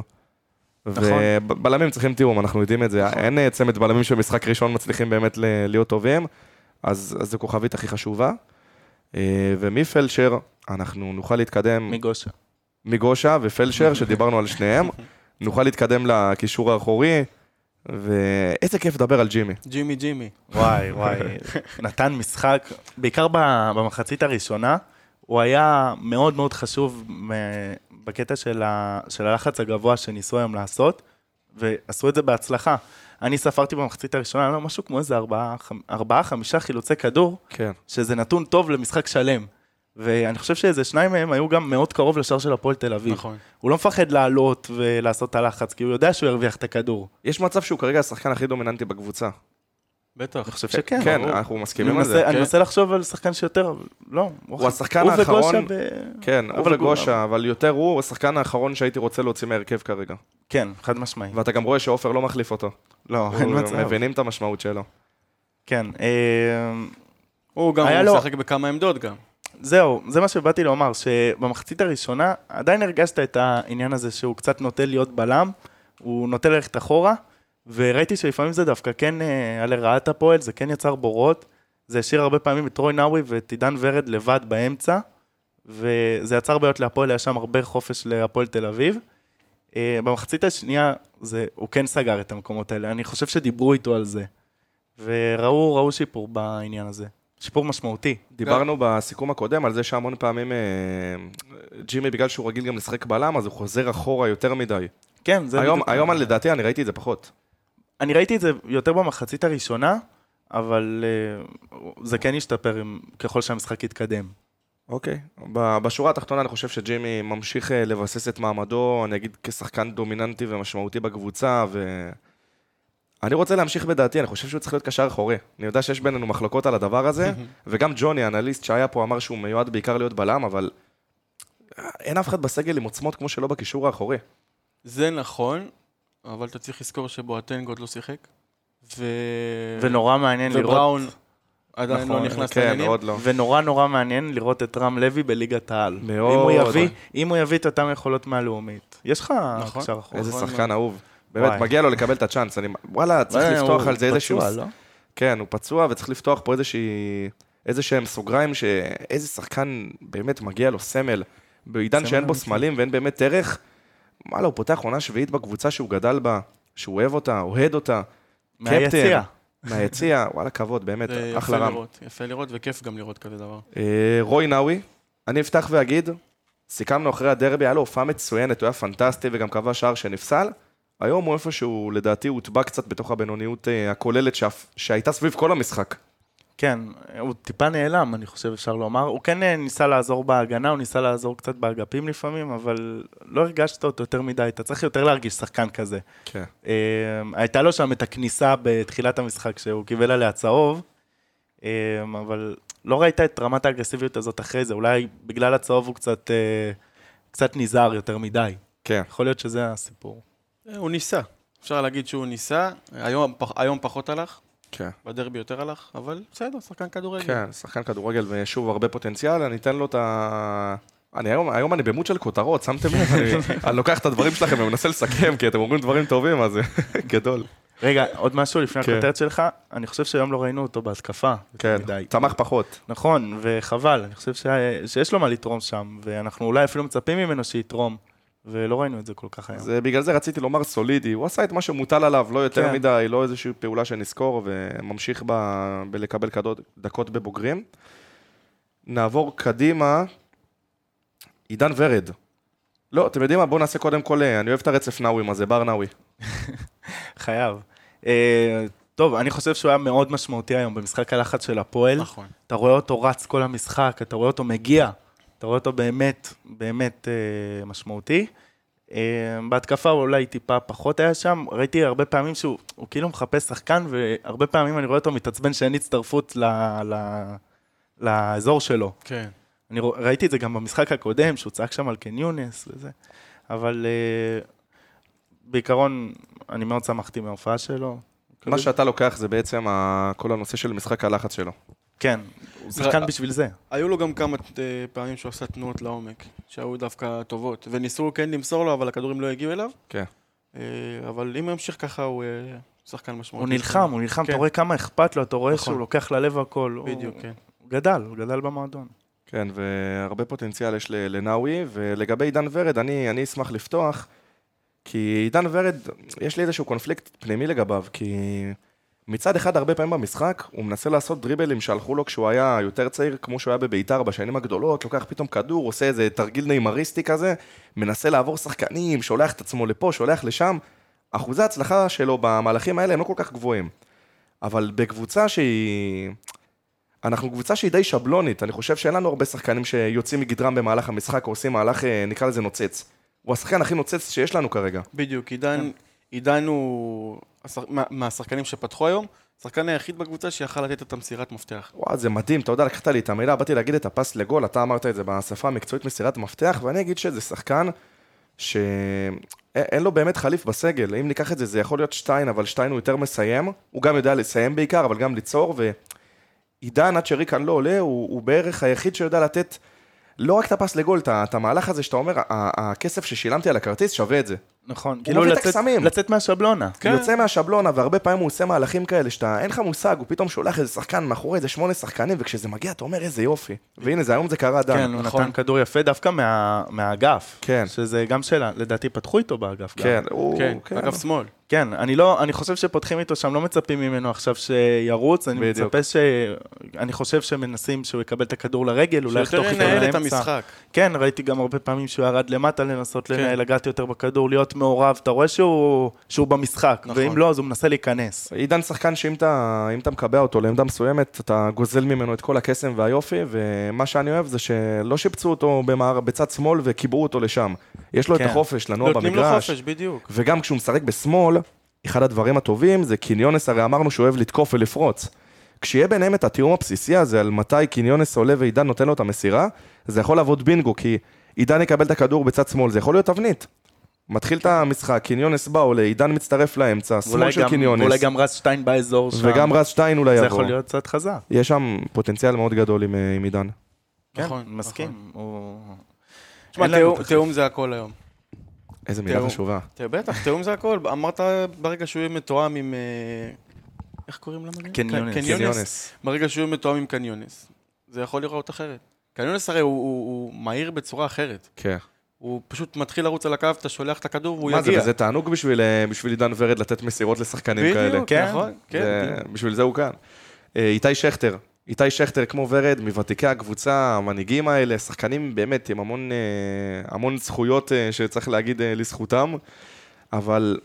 [SPEAKER 2] נכון.
[SPEAKER 1] ובלמים צריכים תיאום, אנחנו יודעים את זה.
[SPEAKER 3] נכון.
[SPEAKER 1] אין אה, צמד בלמים שבמשחק ראשון מצליחים באמת ל- להיות טובים, אז, אז זו כוכבית הכי חשובה. אה, ומפלשר, אנחנו נוכל להתקדם
[SPEAKER 2] מגושה.
[SPEAKER 1] מגושה ופלשר, שדיברנו על שניהם, נוכל להתקדם לקישור האחורי, ואיזה כיף לדבר על ג'ימי.
[SPEAKER 3] ג'ימי ג'ימי.
[SPEAKER 2] וואי, וואי, נתן משחק, בעיקר במחצית הראשונה, הוא היה מאוד מאוד חשוב מ- בקטע של, ה, של הלחץ הגבוה שניסו היום לעשות, ועשו את זה בהצלחה. אני ספרתי במחצית הראשונה, לא, משהו כמו איזה ארבעה, ארבעה, חמישה חילוצי כדור,
[SPEAKER 1] כן.
[SPEAKER 2] שזה נתון טוב למשחק שלם. ואני חושב שאיזה שניים מהם היו גם מאוד קרוב לשער של הפועל תל אביב.
[SPEAKER 3] נכון.
[SPEAKER 2] הוא לא מפחד לעלות ולעשות את הלחץ, כי הוא יודע שהוא ירוויח את הכדור.
[SPEAKER 1] יש מצב שהוא כרגע השחקן הכי דומיננטי בקבוצה.
[SPEAKER 3] בטח.
[SPEAKER 2] אני חושב שכן.
[SPEAKER 1] כן. אנחנו מסכימים על זה.
[SPEAKER 2] אני
[SPEAKER 3] כן.
[SPEAKER 2] מנסה לחשוב על שחקן שיותר, לא.
[SPEAKER 1] הוא השחקן
[SPEAKER 2] הוא
[SPEAKER 1] האחרון-
[SPEAKER 2] וגושה ב...
[SPEAKER 1] כן, הוא
[SPEAKER 2] אבל-
[SPEAKER 1] וגושה, אבל יותר הוא, השחקן האחרון שהייתי רוצה להוציא מהרכב כרגע.
[SPEAKER 2] כן, חד משמעי.
[SPEAKER 1] ואתה גם רואה שעופר לא מחליף אותו.
[SPEAKER 2] לא, אין מצב.
[SPEAKER 1] מבינים את המשמעות שלו.
[SPEAKER 2] כן, אה,
[SPEAKER 3] הוא גם משחק בכמה עמדות גם.
[SPEAKER 2] זהו, זה מה שבאתי לומר, שבמחצית הראשונה עדיין הרגשת את העניין הזה שהוא קצת נוטה להיות בלם, הוא נוטה ללכת אחורה, וראיתי שלפעמים זה דווקא כן אה, היה לרעת הפועל, זה כן יצר בורות, זה השאיר הרבה פעמים את רוי נאווי ואת עידן ורד לבד באמצע, וזה יצר בעיות להפועל, היה שם הרבה חופש להפועל תל אביב. אה, במחצית השנייה זה, הוא כן סגר את המקומות האלה, אני חושב שדיברו איתו על זה, וראו ראו שיפור בעניין הזה, שיפור משמעותי.
[SPEAKER 1] דיברנו בסיכום הקודם על זה שהמון פעמים אה, ג'ימי, בגלל שהוא רגיל גם לשחק בלם, אז הוא חוזר אחורה יותר מדי.
[SPEAKER 2] כן, זה...
[SPEAKER 1] היום, היום לדעתי אני ראיתי את זה פחות.
[SPEAKER 2] אני ראיתי את זה יותר במחצית הראשונה, אבל uh, זה כן ישתפר ככל שהמשחק יתקדם.
[SPEAKER 1] אוקיי. ב- בשורה התחתונה אני חושב שג'ימי ממשיך אה, לבסס את מעמדו, אני אגיד כשחקן דומיננטי ומשמעותי בקבוצה, ו... אני רוצה להמשיך בדעתי, אני חושב שהוא צריך להיות קשר אחורי. אני יודע שיש בינינו מחלוקות על הדבר הזה, וגם ג'וני, האנליסט שהיה פה, אמר שהוא מיועד בעיקר להיות בלם, אבל אין אף אחד בסגל עם עוצמות כמו שלו בקישור האחורי.
[SPEAKER 3] זה נכון, אבל אתה צריך לזכור שבואטנג עוד לא שיחק. ו...
[SPEAKER 2] ונורא מעניין לראות...
[SPEAKER 3] ובראון עדיין
[SPEAKER 2] נכון,
[SPEAKER 3] לא נכנס
[SPEAKER 1] כן,
[SPEAKER 3] לעניינים.
[SPEAKER 1] עוד לא.
[SPEAKER 2] ונורא נורא מעניין לראות את רם לוי בליגת העל.
[SPEAKER 1] מאוד.
[SPEAKER 2] אם הוא יביא, אם הוא יביא את אותן יכולות מהלאומית. יש לך
[SPEAKER 3] נכון.
[SPEAKER 2] קשר אחורה.
[SPEAKER 1] איזה
[SPEAKER 3] נכון
[SPEAKER 1] שחקן
[SPEAKER 3] מאוד.
[SPEAKER 1] אהוב. באמת,
[SPEAKER 2] וואי.
[SPEAKER 1] מגיע לו לקבל את הצ'אנס. אני, וואלה, צריך
[SPEAKER 2] אה,
[SPEAKER 1] לפתוח על זה איזשהו...
[SPEAKER 2] פצוע, לא?
[SPEAKER 1] כן, הוא פצוע וצריך לפתוח פה איזושהי... איזה שהם סוגריים שאיזה שחקן באמת מגיע לו סמל. בעידן
[SPEAKER 2] סמל
[SPEAKER 1] שאין בו. סמלים ואין באמת ערך, וואלה, הוא פותח עונה שביעית בקבוצה שהוא גדל בה, שהוא אוהב אותה, אוהד אותה.
[SPEAKER 2] מהיציע.
[SPEAKER 1] מהיציע, וואלה, כבוד, באמת, אחלה רם.
[SPEAKER 3] לראות, יפה לראות וכיף גם לראות כזה דבר.
[SPEAKER 1] אה, רוי נאווי, אני אפתח ואגיד, סיכמנו אחרי הדרבי, היה לו הופעה מצוינת, הוא היה פנטסטי וגם קבע שער שנפסל. היום הוא איפשהו, לדעתי, הוטבע קצת בתוך הבינוניות אה, הכוללת שהייתה סביב כל המשחק.
[SPEAKER 2] כן, הוא טיפה נעלם, אני חושב, אפשר לומר. הוא כן אה, ניסה לעזור בהגנה, הוא ניסה לעזור קצת באגפים לפעמים, אבל לא הרגשת אותו יותר מדי. אתה צריך יותר להרגיש שחקן כזה.
[SPEAKER 1] כן.
[SPEAKER 2] אה, הייתה לו שם את הכניסה בתחילת המשחק, שהוא קיבל עליה צהוב, אה, אבל לא ראית את רמת האגרסיביות הזאת אחרי זה. אולי בגלל הצהוב הוא קצת, אה, קצת נזהר יותר מדי.
[SPEAKER 1] כן.
[SPEAKER 2] יכול להיות שזה הסיפור.
[SPEAKER 3] אה, הוא ניסה. אפשר להגיד שהוא ניסה, היום, היום פחות הלך,
[SPEAKER 1] כן.
[SPEAKER 3] בדרבי יותר הלך, אבל בסדר, שחקן כדורגל.
[SPEAKER 1] כן, שחקן כדורגל ושוב הרבה פוטנציאל, אני אתן לו את ה... אני היום, היום אני במות של כותרות, שמתם לב? אני, אני לוקח את הדברים שלכם ומנסה לסכם, כי אתם אומרים דברים טובים, אז זה גדול.
[SPEAKER 2] רגע, עוד משהו לפני
[SPEAKER 1] כן.
[SPEAKER 2] הכותרת שלך, אני חושב שהיום לא ראינו אותו בהתקפה.
[SPEAKER 1] כן,
[SPEAKER 2] מדי.
[SPEAKER 1] צמח פחות.
[SPEAKER 2] נכון, וחבל, אני חושב ש... שיש לו מה לתרום שם, ואנחנו אולי אפילו מצפים ממנו שיתרום, ולא ראינו את זה כל כך היום.
[SPEAKER 1] זה, בגלל זה רציתי לומר סולידי, הוא עשה את מה שמוטל עליו, לא יותר
[SPEAKER 2] כן.
[SPEAKER 1] מדי, לא איזושהי פעולה שנזכור, וממשיך ב, בלקבל כדות, דקות בבוגרים. נעבור קדימה, עידן ורד. לא, אתם יודעים מה? בואו נעשה קודם כל, אה, אני אוהב את הרצף נאווים הזה, בר נאווי.
[SPEAKER 2] חייב. אה, טוב, אני חושב שהוא היה מאוד משמעותי היום במשחק הלחץ של הפועל.
[SPEAKER 3] נכון.
[SPEAKER 2] אתה רואה אותו רץ כל המשחק, אתה רואה אותו מגיע, אתה רואה אותו באמת, באמת אה, משמעותי. אה, בהתקפה הוא אולי טיפה פחות היה שם, ראיתי הרבה פעמים שהוא הוא כאילו מחפש שחקן, והרבה פעמים אני רואה אותו מתעצבן שאין הצטרפות ל, ל, לאזור שלו.
[SPEAKER 3] כן.
[SPEAKER 2] אני רוא- ראיתי את זה גם במשחק הקודם, שהוא צעק שם על קן יונס וזה, אבל אה, בעיקרון, אני מאוד שמחתי מההופעה שלו.
[SPEAKER 1] מה שאתה לוקח זה בעצם כל הנושא של משחק הלחץ שלו.
[SPEAKER 2] כן, הוא שחקן בשביל זה.
[SPEAKER 3] היו לו גם כמה אה, פעמים שהוא עשה תנועות לעומק, שהיו דווקא טובות, וניסו כן למסור לו, אבל הכדורים לא הגיעו אליו.
[SPEAKER 1] כן.
[SPEAKER 3] אה, אבל אם הוא ימשיך ככה, הוא אה, שחקן משמעותי.
[SPEAKER 2] הוא נלחם, הוא נלחם,
[SPEAKER 3] כן.
[SPEAKER 2] אתה רואה כמה אכפת לו, אתה רואה
[SPEAKER 3] נכון.
[SPEAKER 2] שהוא לוקח ללב הכל. הוא-
[SPEAKER 3] בדיוק, כן.
[SPEAKER 2] הוא גדל, הוא גדל במועדון.
[SPEAKER 1] כן, והרבה פוטנציאל יש לנאווי, ולגבי עידן ורד, אני, אני אשמח לפתוח, כי עידן ורד, יש לי איזשהו קונפליקט פנימי לגביו, כי מצד אחד, הרבה פעמים במשחק, הוא מנסה לעשות דריבלים שהלכו לו כשהוא היה יותר צעיר, כמו שהוא היה בביתר בשנים הגדולות, לוקח פתאום כדור, עושה איזה תרגיל נeyמריסטי כזה, מנסה לעבור שחקנים, שולח את עצמו לפה, שולח לשם. אחוזי ההצלחה שלו במהלכים האלה הם לא כל כך גבוהים. אבל בקבוצה שהיא... אנחנו קבוצה שהיא די שבלונית, אני חושב שאין לנו הרבה שחקנים שיוצאים מגדרם במהלך המשחק או עושים מהלך, אה, נקרא לזה נוצץ. הוא השחקן הכי נוצץ שיש לנו כרגע.
[SPEAKER 3] בדיוק, עידן, עידן הוא השח- מה- מהשחקנים שפתחו היום, השחקן היחיד בקבוצה שיכל לתת את המסירת מפתח.
[SPEAKER 1] וואו, זה מדהים, אתה יודע, לקחת לי את המילה, באתי להגיד את הפס לגול, אתה אמרת את זה בשפה המקצועית מסירת מפתח, ואני אגיד שזה שחקן שאין לו באמת חליף בסגל. אם ניקח את זה, זה יכול להיות שטיין, אבל שטיין הוא יותר מסיים. הוא גם יודע לסיים בעיקר, אבל גם ליצור, ועידן, עד שריקן לא עולה, הוא, הוא בערך היחיד שיודע לתת לא רק את הפס לגול, את המהלך הזה שאתה אומר, הכסף ששילמתי על הכרטיס שווה את זה.
[SPEAKER 2] נכון,
[SPEAKER 1] את
[SPEAKER 2] לצאת-. לצאת מהשבלונה.
[SPEAKER 1] כן. יוצא מהשבלונה, והרבה פעמים הוא עושה מהלכים כאלה שאתה, אין לך מושג, הוא פתאום שולח איזה שחקן מאחורי איזה שמונה שחקנים, וכשזה מגיע אתה אומר איזה יופי. והנה, זה היום זה קרה דן.
[SPEAKER 2] כן, הוא
[SPEAKER 3] נכון.
[SPEAKER 2] נתן כדור יפה דווקא מה- מהאגף.
[SPEAKER 1] כן.
[SPEAKER 2] שזה גם שאלה, לדעתי פתחו איתו באגף. גם.
[SPEAKER 1] כן, הוא...
[SPEAKER 3] כן,
[SPEAKER 1] כן.
[SPEAKER 3] אגב שמאל.
[SPEAKER 2] כן, אני לא, אני חושב שפותחים איתו שם, לא מצפים ממנו עכשיו שירוץ, אני
[SPEAKER 1] בדיוק.
[SPEAKER 2] מצפה ש... אני חושב שמנסים שהוא יקבל את הכדור לרגל, אולי
[SPEAKER 3] שיותר
[SPEAKER 2] יחתוך איתו
[SPEAKER 3] ינהל
[SPEAKER 2] לאמצע.
[SPEAKER 3] את המשחק.
[SPEAKER 2] כן, ראיתי גם הרבה פעמים שהוא ירד למטה לנסות
[SPEAKER 3] כן.
[SPEAKER 2] לנהל, לגעת יותר בכדור, להיות מעורב, אתה רואה שהוא, שהוא במשחק,
[SPEAKER 3] נכון.
[SPEAKER 2] ואם לא, אז הוא מנסה להיכנס.
[SPEAKER 1] עידן שחקן שאם אתה, אתה מקבע אותו לעמדה מסוימת, אתה גוזל ממנו את כל הקסם והיופי, ומה שאני אוהב זה שלא שיפצו אותו במער, בצד שמאל וקיבעו אותו לשם. יש לו
[SPEAKER 2] כן.
[SPEAKER 1] את החופש לנוע
[SPEAKER 3] נותנים לו
[SPEAKER 1] במגרש,
[SPEAKER 3] חופש, בדיוק.
[SPEAKER 1] וגם כשהוא משחק בשמאל, אחד הדברים הטובים זה קיניונס, הרי אמרנו שהוא אוהב לתקוף ולפרוץ. כשיהיה ביניהם את התיאום הבסיסי הזה על מתי קיניונס עולה ועידן נותן לו את המסירה, זה יכול לעבוד בינגו, כי עידן יקבל את הכדור בצד שמאל, זה יכול להיות תבנית. מתחיל את המשחק, קיניונס בא, עולה, עידן מצטרף לאמצע, שמאל של
[SPEAKER 2] גם-
[SPEAKER 1] קיניונס,
[SPEAKER 2] ואולי גם רז שטיין באזור שם.
[SPEAKER 1] וגם רז שטיין אולי
[SPEAKER 2] זה
[SPEAKER 1] יבוא.
[SPEAKER 2] יכול להיות קצת חזק.
[SPEAKER 1] יש שם פוטנציאל מאוד גדול עם, אה, עם עידן.
[SPEAKER 2] כן,
[SPEAKER 3] נכון,
[SPEAKER 2] מסכים. הוא-
[SPEAKER 3] תשמע. תיאום זה הכל היום.
[SPEAKER 1] איזה מילה. חשובה.
[SPEAKER 3] בטח, תיאום זה הכל. אמרת ברגע שהוא יהיה מתואם עם... אה, איך קוראים למגן? קיניונס.
[SPEAKER 1] קיניונס.
[SPEAKER 3] ברגע שהוא יהיה מתואם עם קיניונס, זה יכול להיראות אחרת. קיניונס הרי הוא, מהיר בצורה אחרת.
[SPEAKER 1] כן.
[SPEAKER 3] הוא פשוט מתחיל לרוץ על הקו, אתה שולח את הכדור והוא
[SPEAKER 1] מה זה,
[SPEAKER 3] יגיע.
[SPEAKER 1] וזה תענוג בשביל, אה, בשביל עידן ורד לתת מסירות לשחקנים כאלה.
[SPEAKER 3] בדיוק,
[SPEAKER 2] כן.
[SPEAKER 3] נכון, כן.
[SPEAKER 1] זה-
[SPEAKER 3] בדיוק.
[SPEAKER 1] בשביל זה הוא כאן. אה, איתי שכטר, איתי שכטר כמו ורד, מוותיקי הקבוצה, המנהיגים האלה, שחקנים באמת עם המון, אה, המון זכויות אה, שצריך להגיד אה, לזכותם, אבל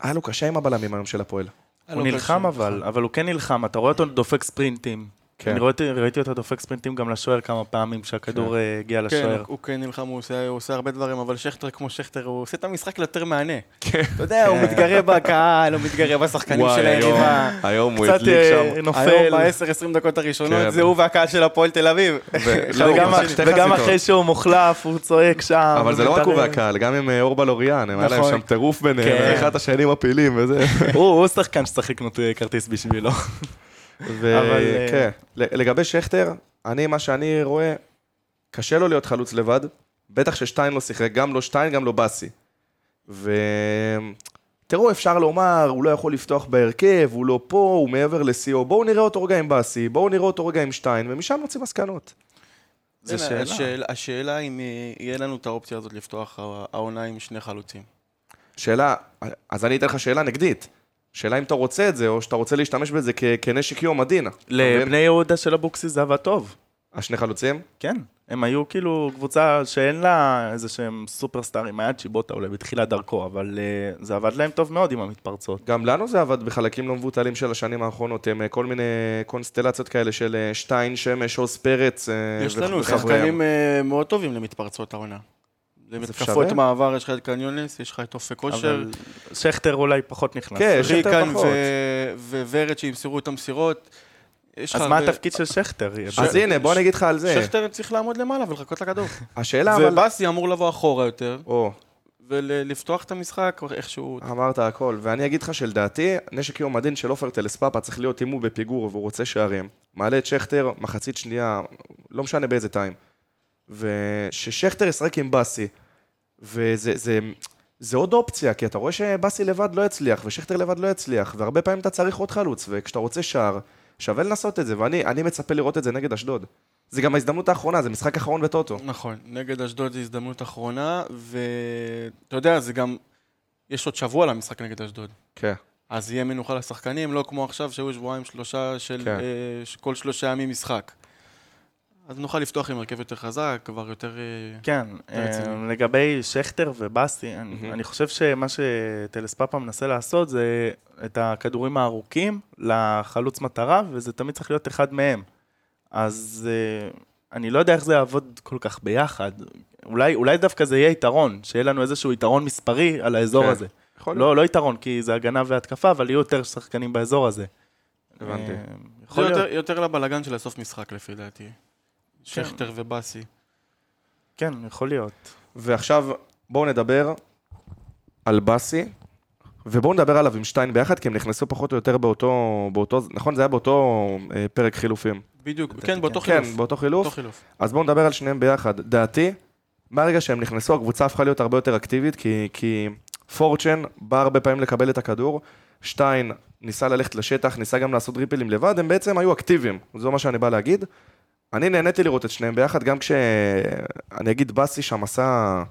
[SPEAKER 1] היה לו קשה עם הבלמים היום של הפועל.
[SPEAKER 2] הוא נלחם
[SPEAKER 3] קשה,
[SPEAKER 2] אבל,
[SPEAKER 3] נכון.
[SPEAKER 2] אבל הוא כן נלחם, אתה רואה אותו דופק ספרינטים.
[SPEAKER 1] כן.
[SPEAKER 2] אני ראיתי, ראיתי אותו דופק ספרינטים גם לשוער כמה פעמים, שהכדור אה, הגיע
[SPEAKER 3] כן,
[SPEAKER 2] לשוער.
[SPEAKER 3] הוא כן נלחם, הוא עושה, הוא עושה הרבה דברים, אבל שכטר כמו שכטר, הוא עושה את המשחק ליותר מהנה.
[SPEAKER 1] כן.
[SPEAKER 3] אתה יודע, הוא מתגרה בקהל, הוא מתגרה בשחקנים של היריבה.
[SPEAKER 1] היום הוא הדליק
[SPEAKER 2] אה,
[SPEAKER 1] שם.
[SPEAKER 2] נופל.
[SPEAKER 3] היום ב-10-20 דקות
[SPEAKER 1] כן.
[SPEAKER 3] הראשונות, זה הוא והקהל של הפועל תל אביב.
[SPEAKER 1] לא,
[SPEAKER 2] וגם. אחרי שהוא מוחלף, הוא צועק שם.
[SPEAKER 1] אבל זה לא רק הוא. והקהל, גם עם אה, אורבל אוריאן, הם היה להם
[SPEAKER 3] נכון.
[SPEAKER 1] שם טירוף ביניהם,
[SPEAKER 2] כן.
[SPEAKER 1] אחד השני מפילים וזה.
[SPEAKER 2] הוא שחקן שצריך לקנות כרטיס בשבילו. אבל, אה,
[SPEAKER 1] וכן, לגבי שכטר, אני, מה שאני רואה, קשה לו להיות חלוץ לבד, בטח ששטיין לא שיחק, גם לא שטיין, גם לא באסי. ותראו, אפשר לומר, הוא לא יכול לפתוח בהרכב, הוא לא פה, הוא מעבר לשיאו, בואו נראה אותו רגע עם באסי, בואו נראה אותו רגע עם שטיין, ומשם נוציא מסקנות.
[SPEAKER 2] זה
[SPEAKER 3] הנה,
[SPEAKER 2] שאלה.
[SPEAKER 3] השאלה. השאלה אם אה, יהיה לנו את האופציה הזאת לפתוח הע- העונה עם שני חלוצים.
[SPEAKER 1] שאלה, אז אני אתן לך שאלה נגדית. שאלה אם אתה רוצה את זה, או שאתה רוצה להשתמש בזה כ- כנשק יום מבין?
[SPEAKER 2] לבני יהודה של אבוקסיס זה עבד טוב.
[SPEAKER 1] השני חלוצים?
[SPEAKER 2] כן, הם היו כאילו קבוצה שאין לה איזה שהם סופרסטארים, היה צ'יבוטה אולי בתחילת דרכו, אבל uh, זה עבד להם טוב מאוד עם המתפרצות.
[SPEAKER 1] גם לנו זה עבד בחלקים לא מבוטלים של השנים האחרונות, הם אה, כל מיני קונסטלציות כאלה של אה, שטיין, שמש, עוז פרץ. אה,
[SPEAKER 3] יש לנו. שחקנים אה, מאוד טובים למתפרצות העונה. למתקפות. מעבר יש לך את קניונס, יש לך את אופק כושר,
[SPEAKER 2] אבל שכטר אולי פחות נכנס.
[SPEAKER 1] כן,
[SPEAKER 3] ריקן
[SPEAKER 1] פחות.
[SPEAKER 3] ו- וורד שימסרו את המסירות.
[SPEAKER 2] אז מה התפקיד של שכטר?
[SPEAKER 1] אז הנה, בוא אני אגיד לך על זה.
[SPEAKER 3] שכטר צריך לעמוד למעלה ולחכות לכדור.
[SPEAKER 1] השאלה אבל...
[SPEAKER 3] ובאסי אמור לבוא אחורה יותר, ולפתוח את המשחק איכשהו.
[SPEAKER 1] אמרת הכל, ואני אגיד לך שלדעתי, נשק יום הדין של עופר טלספאפה צריך להיות אם הוא בפיגור והוא רוצה שערים. מעלה את שכטר, מחצית שנייה, לא משנה באיזה טיים. וששכטר ישחק עם באסי, וזה זה, זה עוד אופציה, כי אתה רואה שבאסי לבד לא יצליח, ושכטר לבד לא יצליח, והרבה פעמים אתה צריך עוד חלוץ, וכשאתה רוצה שער, שווה לנסות את זה, ואני אני מצפה לראות את זה נגד אשדוד. זה גם ההזדמנות האחרונה, זה משחק אחרון בטוטו.
[SPEAKER 3] נכון, נגד אשדוד זו הזדמנות אחרונה, ואתה יודע, זה גם... יש עוד שבוע למשחק נגד אשדוד.
[SPEAKER 1] כן.
[SPEAKER 3] אז יהיה מנוחה לשחקנים, לא כמו עכשיו שהיו שבועיים שלושה של
[SPEAKER 1] כן.
[SPEAKER 3] אה, כל שלושה ימים משחק. אז נוכל לפתוח עם הרכב יותר חזק, כבר יותר... אה,
[SPEAKER 2] כן,
[SPEAKER 3] רציני.
[SPEAKER 2] אה, לגבי שכטר ובאסי, אני-
[SPEAKER 1] מהמם.
[SPEAKER 2] אני חושב שמה שטלספאפה מנסה לעשות זה את הכדורים הארוכים לחלוץ מטרה, וזה תמיד צריך להיות אחד מהם. אז אה, אני לא יודע איך זה יעבוד כל כך ביחד. אולי, אולי דווקא זה יהיה יתרון, שיהיה לנו איזשהו יתרון מספרי על האזור
[SPEAKER 1] כן,
[SPEAKER 2] הזה.
[SPEAKER 1] יכול להיות.
[SPEAKER 2] לא, לא יתרון, כי זה הגנה והתקפה, אבל יהיו יותר שחקנים באזור הזה.
[SPEAKER 1] הבנתי.
[SPEAKER 3] זה יותר, יותר לבלגן של הסוף משחק לפי דעתי.
[SPEAKER 2] כן.
[SPEAKER 3] שכטר ובאסי.
[SPEAKER 2] כן, יכול להיות.
[SPEAKER 1] ועכשיו בואו נדבר על באסי, ובואו נדבר עליו עם שטיין ביחד, כי הם נכנסו פחות או יותר באותו, באותו נכון? זה היה באותו אה, פרק חילופים.
[SPEAKER 3] בדיוק,
[SPEAKER 2] לדעתי
[SPEAKER 3] כן, באותו
[SPEAKER 2] כן.
[SPEAKER 3] חילוף.
[SPEAKER 1] כן, באותו
[SPEAKER 3] באותו
[SPEAKER 1] חילוף.
[SPEAKER 3] חילוף.
[SPEAKER 1] אז בואו נדבר על שניהם ביחד. דעתי, מהרגע שהם נכנסו, הקבוצה הפכה להיות הרבה יותר אקטיבית, כי, כי פורצ'ן בא הרבה פעמים לקבל את הכדור, שטיין ניסה ללכת לשטח, ניסה גם לעשות דריפלים לבד, הם בעצם היו אקטיביים, זה מה שאני בא להגיד. אני נהניתי לראות את שניהם ביחד, גם כשאני אגיד באסי שם עשה,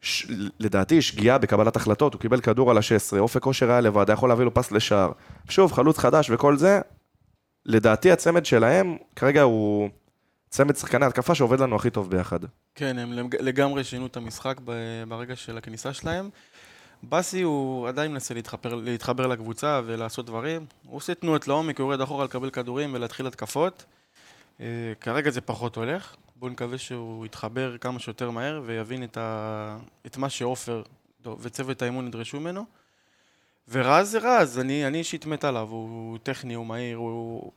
[SPEAKER 1] ש... לדעתי, שגיאה בקבלת החלטות, הוא קיבל כדור על ה-16, אופק כושר היה לבד, היה יכול להביא לו פס לשער. שוב, חלוץ חדש וכל זה, לדעתי הצמד שלהם, כרגע הוא צמד שחקני התקפה שעובד לנו הכי טוב ביחד.
[SPEAKER 3] כן, הם לג- לגמרי שינו את המשחק ברגע של הכניסה שלהם. באסי הוא עדיין מנסה להתחבר, להתחבר לקבוצה ולעשות דברים. הוא עושה תנועות לעומק, הוא יורד אחורה לקבל כדורים ולהתחיל התקפות. אה, כרגע זה פחות הולך. בואו נקווה שהוא יתחבר כמה שיותר מהר ויבין את, ה... את מה שעופר וצוות האימון ידרשו ממנו. ורז זה רז, אני, אני אישית מת עליו, הוא טכני, הוא מהיר, הוא,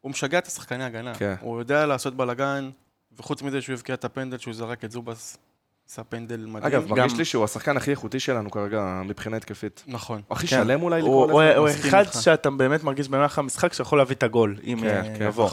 [SPEAKER 3] הוא משגע את השחקני הגנה.
[SPEAKER 1] כן.
[SPEAKER 3] הוא יודע לעשות בלאגן, וחוץ מזה שהוא הבקיע את הפנדל שהוא זרק את זובס עשה פנדל מדהים.
[SPEAKER 1] אגב, מרגיש
[SPEAKER 2] גם-
[SPEAKER 1] לי שהוא השחקן הכי איכותי שלנו כרגע מבחינה התקפית.
[SPEAKER 3] נכון.
[SPEAKER 1] הכי
[SPEAKER 2] כן.
[SPEAKER 1] שלם אולי
[SPEAKER 2] הוא-
[SPEAKER 1] לקרוא
[SPEAKER 2] הוא
[SPEAKER 1] לזה?
[SPEAKER 2] הוא
[SPEAKER 3] מסכים
[SPEAKER 2] אחד
[SPEAKER 3] איתך.
[SPEAKER 2] שאתה באמת מרגיש במהלך המשחק שיכול להביא את הגול, אם
[SPEAKER 1] כן,
[SPEAKER 2] אה,
[SPEAKER 1] כן.
[SPEAKER 2] יבוא.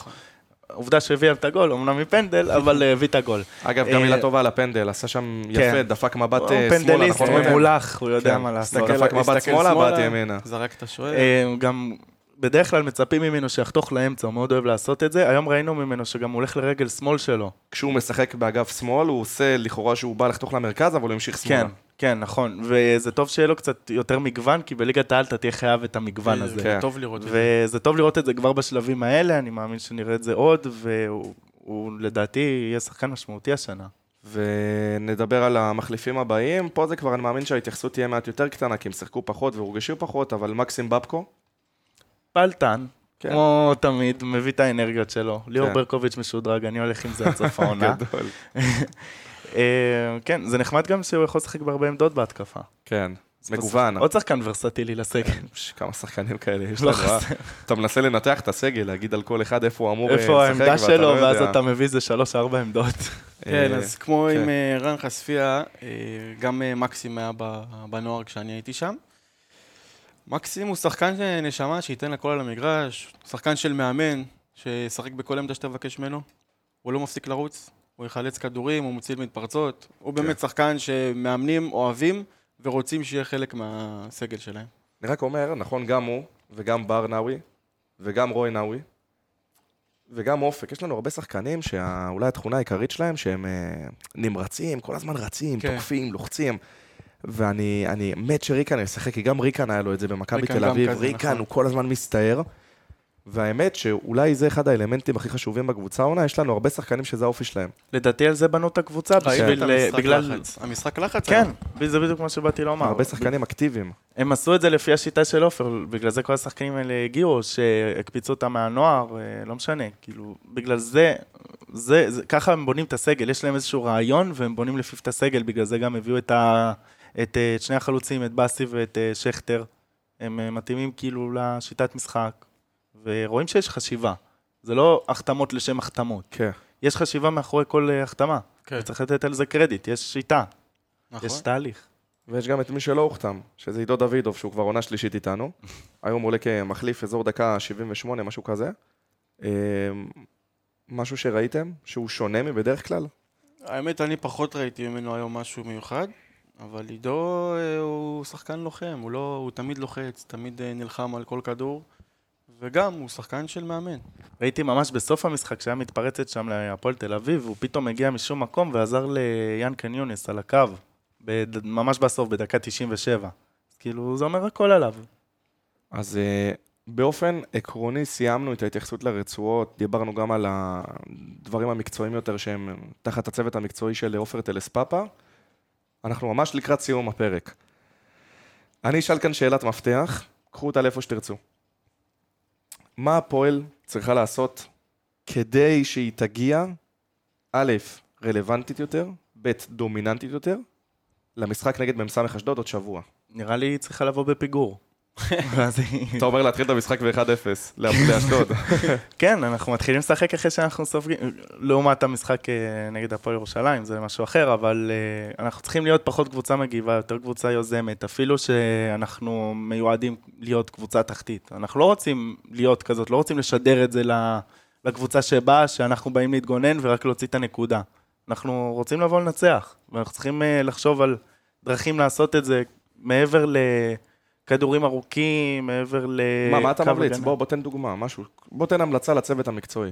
[SPEAKER 2] עובדה שהביא את הגול, אמנם מפנדל, אבל אה, הביא את הגול.
[SPEAKER 1] אגב, גם
[SPEAKER 2] אה,
[SPEAKER 1] מילה טובה על הפנדל, עשה שם
[SPEAKER 2] כן.
[SPEAKER 1] יפה, דפק מבט
[SPEAKER 2] הוא
[SPEAKER 1] אה, שמאלה,
[SPEAKER 2] פנדליסט
[SPEAKER 1] נכון? רותם?
[SPEAKER 2] ממולח, הוא יודע
[SPEAKER 1] כן.
[SPEAKER 2] מה לעשות.
[SPEAKER 1] הסתכל- דפק מבט שמאלה, בעט ימינה.
[SPEAKER 3] זרק את השוער.
[SPEAKER 2] גם בדרך כלל מצפים ממנו שיחתוך לאמצע, הוא מאוד אוהב לעשות את זה. היום ראינו ממנו שגם הוא הולך לרגל שמאל שלו.
[SPEAKER 1] כשהוא משחק באגף שמאל, הוא עושה לכאורה שהוא בא לחתוך למרכז, אבל הוא המשיך שמאלה.
[SPEAKER 2] כן, כן, נכון. וזה טוב שיהיה לו קצת יותר מגוון, כי בליגת העל אתה תהיה חייב את המגוון הזה.
[SPEAKER 1] כן.
[SPEAKER 3] טוב לראות את זה.
[SPEAKER 2] וזה טוב לראות את זה כבר בשלבים האלה, אני מאמין שנראה את זה עוד, והוא הוא, לדעתי יהיה שחקן משמעותי השנה.
[SPEAKER 1] ונדבר על המחליפים הבאים. פה זה כבר, אני מאמין שההתייחסות תהיה מעט יותר קטנה, כי הם שיחקו פחות והורגשו פחות, אבל מקסים בבקו,
[SPEAKER 2] פלטן,
[SPEAKER 1] כן.
[SPEAKER 2] כמו תמיד, מביא את האנרגיות שלו. ליאור
[SPEAKER 1] כן.
[SPEAKER 2] ברקוביץ' משודרג, אני הולך עם זה עד סוף העונה. אה, כן, זה נחמד גם שהוא יכול לשחק בהרבה עמדות בהתקפה.
[SPEAKER 1] כן, מגוון.
[SPEAKER 2] עוד שחקן ורסטילי לסגל.
[SPEAKER 1] כמה שחקנים כאלה יש
[SPEAKER 2] לא
[SPEAKER 1] לנו, אה? אתה מנסה לנתח את הסגל, להגיד על כל אחד איפה הוא אמור אה, לשחק,
[SPEAKER 2] איפה העמדה שלו,
[SPEAKER 1] לא
[SPEAKER 2] ואז. אתה מביא איזה שלוש-ארבע עמדות.
[SPEAKER 3] כן, אז כמו
[SPEAKER 1] כן.
[SPEAKER 3] עם רן חשפיה, גם מקסים היה ב- בנוער כשאני הייתי שם. מקסים הוא שחקן נשמה שייתן הכל על המגרש, שחקן של מאמן, שישחק בכל עמדה שתבקש ממנו. הוא לא מפסיק לרוץ, הוא יחלץ כדורים, הוא מציל מתפרצות. הוא באמת שחקן שמאמנים אוהבים ורוצים שיהיה חלק מהסגל שלהם.
[SPEAKER 1] אני רק אומר, נכון, גם הוא, וגם בר נאווי, וגם רוי נאווי, וגם אופק. יש לנו הרבה שחקנים שאולי התכונה העיקרית שלהם, שהם אה, נמרצים, כל הזמן רצים,
[SPEAKER 3] כן.
[SPEAKER 1] תוקפים, לוחצים. ואני אני מת שריקן ישחק, כי גם ריקן היה לו את זה במכבי תל אביב. ריקן,
[SPEAKER 3] נכון.
[SPEAKER 1] הוא כל הזמן מסתער. והאמת שאולי זה אחד האלמנטים הכי חשובים בקבוצה העונה, יש לנו הרבה שחקנים שזה האופי שלהם.
[SPEAKER 2] לדעתי על זה בנו את הקבוצה, בשביל... בגלל...
[SPEAKER 3] לחץ. המשחק לחץ
[SPEAKER 2] כן. זה בדיוק מה שבאתי לומר.
[SPEAKER 1] הרבה שחקנים אקטיביים.
[SPEAKER 2] הם עשו את זה לפי השיטה של עופר, בגלל זה כל השחקנים האלה הגיעו, שהקפיצו אותם מהנוער, אה, לא משנה, כאילו, בגלל זה, זה, זה, ככה הם בונים את הסגל, יש להם איזשהו רעיון, והם בונים לפיו את הסגל, בגלל זה גם הביאו את, ה, את, אה, את שני החלוצים, את באסי ואת אה, שכטר, הם מתאימים כאילו לשיטת משחק, ורואים שיש חשיבה, זה לא החתמות לשם החתמות,
[SPEAKER 1] כן.
[SPEAKER 2] יש חשיבה מאחורי כל אה, החתמה,
[SPEAKER 3] כן.
[SPEAKER 2] וצריך לתת על זה קרדיט, יש שיטה,
[SPEAKER 3] נכון.
[SPEAKER 2] יש תהליך.
[SPEAKER 1] ויש גם את מי שלא הוחתם, שזה עידו דוידוב, שהוא כבר עונה שלישית איתנו. היום עולה כמחליף אזור דקה 78, משהו כזה. אה, משהו שראיתם, שהוא שונה מבדרך כלל?
[SPEAKER 3] האמת, אני פחות ראיתי ממנו היום משהו מיוחד, אבל עידו אה, הוא שחקן לוחם, הוא, לא, הוא תמיד לוחץ, תמיד אה, נלחם על כל כדור, וגם הוא שחקן של מאמן.
[SPEAKER 2] ראיתי ממש בסוף המשחק שהיה מתפרצת שם להפועל תל אביב, והוא פתאום הגיע משום מקום ועזר ליאנקן יונס על הקו. ממש בסוף, בדקה 97. אז כאילו, זה אומר הכל עליו.
[SPEAKER 1] אז אה, באופן עקרוני סיימנו את ההתייחסות לרצועות, דיברנו גם על הדברים המקצועיים יותר שהם תחת הצוות המקצועי של עופר טלספאפה. אנחנו ממש לקראת סיום הפרק. אני אשאל כאן שאלת מפתח, קחו אותה לאיפה שתרצו. מה הפועל צריכה לעשות כדי שהיא תגיע, א', רלוונטית יותר, ב', דומיננטית יותר, למשחק נגד מ"ס אשדוד עוד שבוע?
[SPEAKER 2] נראה לי היא צריכה לבוא בפיגור.
[SPEAKER 1] אתה אומר להתחיל את המשחק ב-1-0 לאשדוד.
[SPEAKER 2] כן, אנחנו מתחילים לשחק אחרי שאנחנו סופגים, לעומת המשחק אה, נגד הפועל ירושלים, זה משהו אחר, אבל אה, אנחנו צריכים להיות פחות קבוצה מגיבה, יותר קבוצה יוזמת, אפילו שאנחנו מיועדים להיות קבוצה תחתית. אנחנו לא רוצים להיות כזאת, לא רוצים לשדר את זה ל- לקבוצה שבאה, שאנחנו באים להתגונן ורק להוציא את הנקודה. אנחנו רוצים לבוא לנצח, ואנחנו צריכים אה, לחשוב על דרכים לעשות את זה מעבר לכדורים ארוכים, מעבר ל...
[SPEAKER 1] מה, מה אתה ממליץ? בוא, בוא תן דוגמה, משהו. בוא תן המלצה לצוות המקצועי.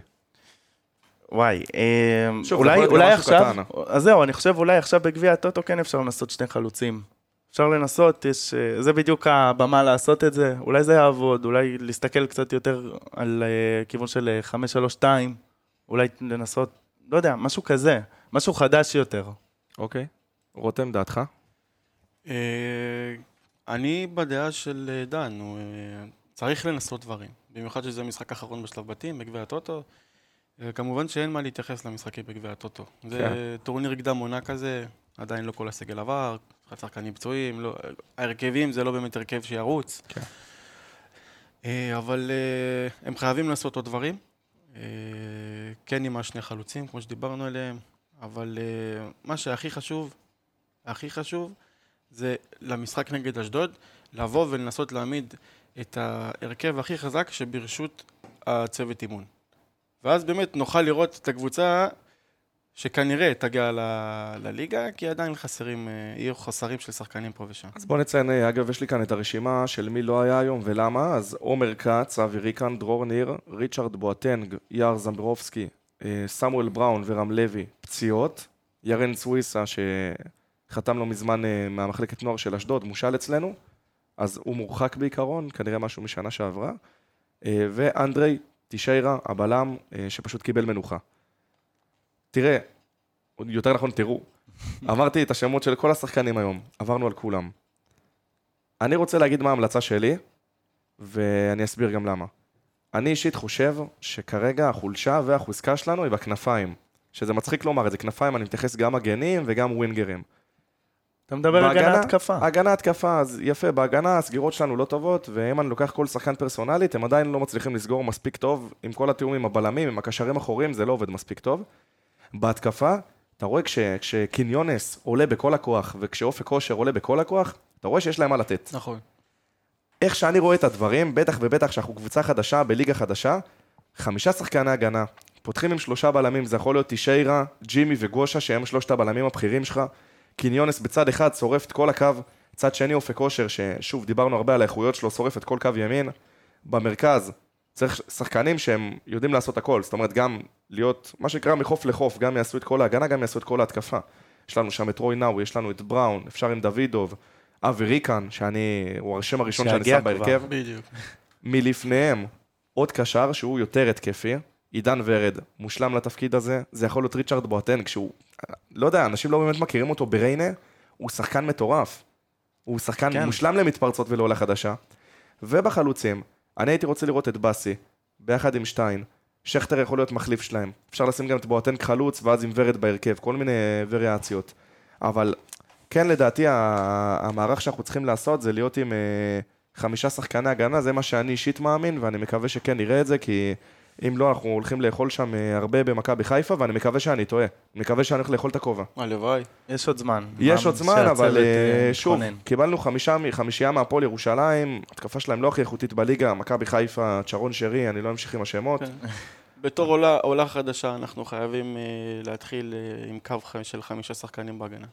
[SPEAKER 2] וואי, אה,
[SPEAKER 1] שוב,
[SPEAKER 2] אולי, אולי עכשיו,
[SPEAKER 1] קטן.
[SPEAKER 2] אז זהו, אני חושב אולי עכשיו בגביע הטוטו כן אפשר לנסות שני חלוצים. אפשר לנסות, יש, אה, זה בדיוק הבמה לעשות את זה, אולי זה יעבוד, אולי להסתכל קצת יותר על אה, כיוון של אה, 5-3-2, אולי לנסות, לא יודע, משהו כזה, משהו חדש יותר.
[SPEAKER 1] אוקיי. רותם, דעתך?
[SPEAKER 3] אני בדעה של אה, דן, הוא אה, צריך לנסות דברים. במיוחד שזה משחק אחרון בשלב בתים, בגביע הטוטו. אה, כמובן שאין מה להתייחס למשחקים בגביע הטוטו. זה
[SPEAKER 1] כן.
[SPEAKER 3] טורניר קדם עונה כזה, עדיין לא כל הסגל עבר, שחקנים פצועים, לא, ההרכבים זה לא באמת הרכב שירוץ.
[SPEAKER 1] כן.
[SPEAKER 3] אבל הם חייבים לעשות עוד דברים. כן עם השני חלוצים, כמו שדיברנו עליהם, אבל מה שהכי חשוב הכי חשוב, זה למשחק נגד אשדוד, לבוא ולנסות להעמיד את ההרכב הכי חזק שברשות הצוות אימון. ואז באמת נוכל לראות את הקבוצה שכנראה תגיע ל- לליגה, כי עדיין חסרים, אה, יהיו חסרים של שחקנים פה ושם.
[SPEAKER 1] אז בוא נציין, אה, אגב, יש לי כאן את הרשימה של מי לא היה היום ולמה. אז עומר כץ, אבי ריקן, דרור ניר, ריצ'רד בואטנג, יאר זמברובסקי, אה, סמואל בראון ורם לוי, פציעות. ירן סוויסה, שחתם לא מזמן אה, מהמחלקת נוער של אשדוד, מושל אצלנו. אז הוא מורחק בעיקרון, כנראה משהו משנה שעברה. אה, ואנדרי טישיירה, הבלם, אה, שפשוט קיבל מנוחה. תראה, יותר נכון תראו, אמרתי את השמות של כל השחקנים היום, עברנו על כולם. אני רוצה להגיד מה ההמלצה שלי, ואני אסביר גם למה. אני אישית חושב שכרגע החולשה והחוזקה שלנו היא בכנפיים. שזה מצחיק לומר את זה, כנפיים, אני מתייחס גם מגנים וגם ווינגרים.
[SPEAKER 2] אתה מדבר הגנה התקפה.
[SPEAKER 1] הגנה התקפה, אז יפה, בהגנה הסגירות שלנו לא טובות, ואם אני לוקח כל שחקן פרסונלית, הם עדיין לא מצליחים לסגור מספיק טוב, עם כל התיאום עם הבלמים, עם הקשרים האחוריים, זה לא עובד מספיק טוב. בהתקפה, אתה רואה כש, כשקיניונס עולה בכל הכוח, וכשאופק כושר עולה בכל הכוח, אתה רואה שיש להם מה לתת.
[SPEAKER 3] נכון.
[SPEAKER 1] איך שאני רואה את הדברים, בטח ובטח שאנחנו קבוצה חדשה, בליגה חדשה, חמישה שחקני הגנה, פותחים עם שלושה בלמים, זה יכול להיות טישיירה, ג'ימי וגושה, שהם שלושת הבלמים הבכירים שלך. קיניונס בצד אחד שורף את כל הקו, צד שני אופק כושר, ששוב, דיברנו הרבה על האיכויות שלו, שורף את כל קו ימין. במרכז, צריך שחקנים שהם יודעים לעשות הכל, זאת אומרת, גם להיות, מה שנקרא, מחוף לחוף, גם יעשו את כל ההגנה, גם יעשו את כל ההתקפה. יש לנו שם את רוי נאווי, יש לנו את בראון, אפשר עם דוידוב, אבי ריקן, שאני, הוא השם הראשון שאני שם
[SPEAKER 2] כבר.
[SPEAKER 1] בהרכב.
[SPEAKER 3] בדיוק.
[SPEAKER 1] מלפניהם עוד קשר שהוא יותר התקפי, עידן ורד, מושלם לתפקיד הזה, זה יכול להיות ריצ'רד בואטנג, שהוא, לא יודע, אנשים לא באמת מכירים אותו בריינה, הוא שחקן מטורף. הוא שחקן
[SPEAKER 2] כן.
[SPEAKER 1] מושלם למתפרצות ולעולה חדשה. ובחלוצים, אני הייתי רוצה לראות את באסי, ביחד עם שטיין. שכטר יכול להיות מחליף שלהם. אפשר לשים גם את בואטנג חלוץ, ואז עם ורד בהרכב, כל מיני וריאציות. אבל כן, לדעתי, המערך שאנחנו צריכים לעשות זה להיות עם אה, חמישה שחקני הגנה, זה מה שאני אישית מאמין, ואני מקווה שכן נראה את זה, כי אם לא, אנחנו הולכים לאכול שם אה, הרבה במכבי חיפה, ואני מקווה שאני טועה. מקווה שאני הולך לאכול את הכובע.
[SPEAKER 3] הלוואי.
[SPEAKER 2] יש עוד זמן.
[SPEAKER 1] יש עוד זמן, אבל אה,
[SPEAKER 2] אה,
[SPEAKER 1] שוב. קיבלנו חמישה, חמישייה מהפועל ירושלים, התקפה שלהם לא הכי איכותית בליגה, מכבי חיפה, צ'רון שרי, אני לא אמשיך עם השמות.
[SPEAKER 3] כן. בתור עולה, עולה חדשה, אנחנו חייבים אה, להתחיל אה, עם קו של חמישה שחקנים בהגנה.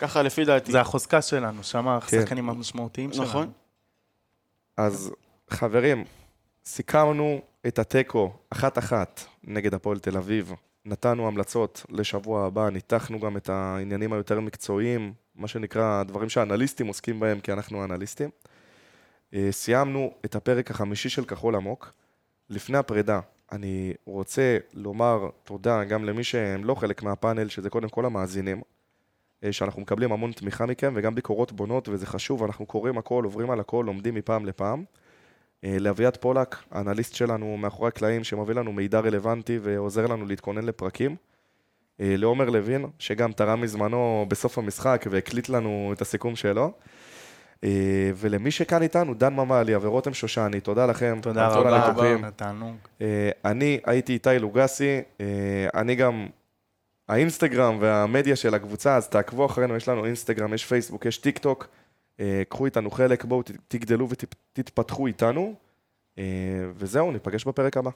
[SPEAKER 3] ככה לפי דעתי.
[SPEAKER 2] זה החוזקה שלנו, שם
[SPEAKER 1] כן.
[SPEAKER 2] השחקנים המשמעותיים שלנו.
[SPEAKER 3] נכון.
[SPEAKER 1] אז חברים, סיכמנו את התיקו אחת-אחת נגד הפועל תל אביב. נתנו המלצות לשבוע הבא, ניתחנו גם את העניינים היותר מקצועיים, מה שנקרא, הדברים שהאנליסטים עוסקים בהם, כי אנחנו אנליסטים. אה, סיימנו את הפרק החמישי של כחול עמוק. לפני הפרידה, אני רוצה לומר תודה גם למי שהם לא חלק מהפאנל, שזה קודם כל המאזינים, אה, שאנחנו מקבלים המון תמיכה מכם וגם ביקורות בונות, וזה חשוב, אנחנו קוראים הכל, עוברים על הכל, לומדים מפעם לפעם. אה, לאביעד פולק, האנליסט שלנו מאחורי הקלעים, שמביא לנו מידע רלוונטי ועוזר לנו להתכונן לפרקים. אה, לעומר לוין, שגם תרם מזמנו בסוף המשחק והקליט לנו את הסיכום שלו. אה, ולמי שכאן איתנו, דן ממליה ורותם שושני, תודה לכם.
[SPEAKER 2] תודה רבה,
[SPEAKER 1] הניתוחים.
[SPEAKER 2] תענוג.
[SPEAKER 1] אני הייתי איתי לוגסי, אני גם האינסטגרם והמדיה של הקבוצה, אז תעקבו אחרינו, יש לנו אינסטגרם, יש פייסבוק, יש טיק טוק, קחו איתנו חלק, בואו תגדלו ותתפתחו איתנו, אה, וזהו, ניפגש בפרק הבא.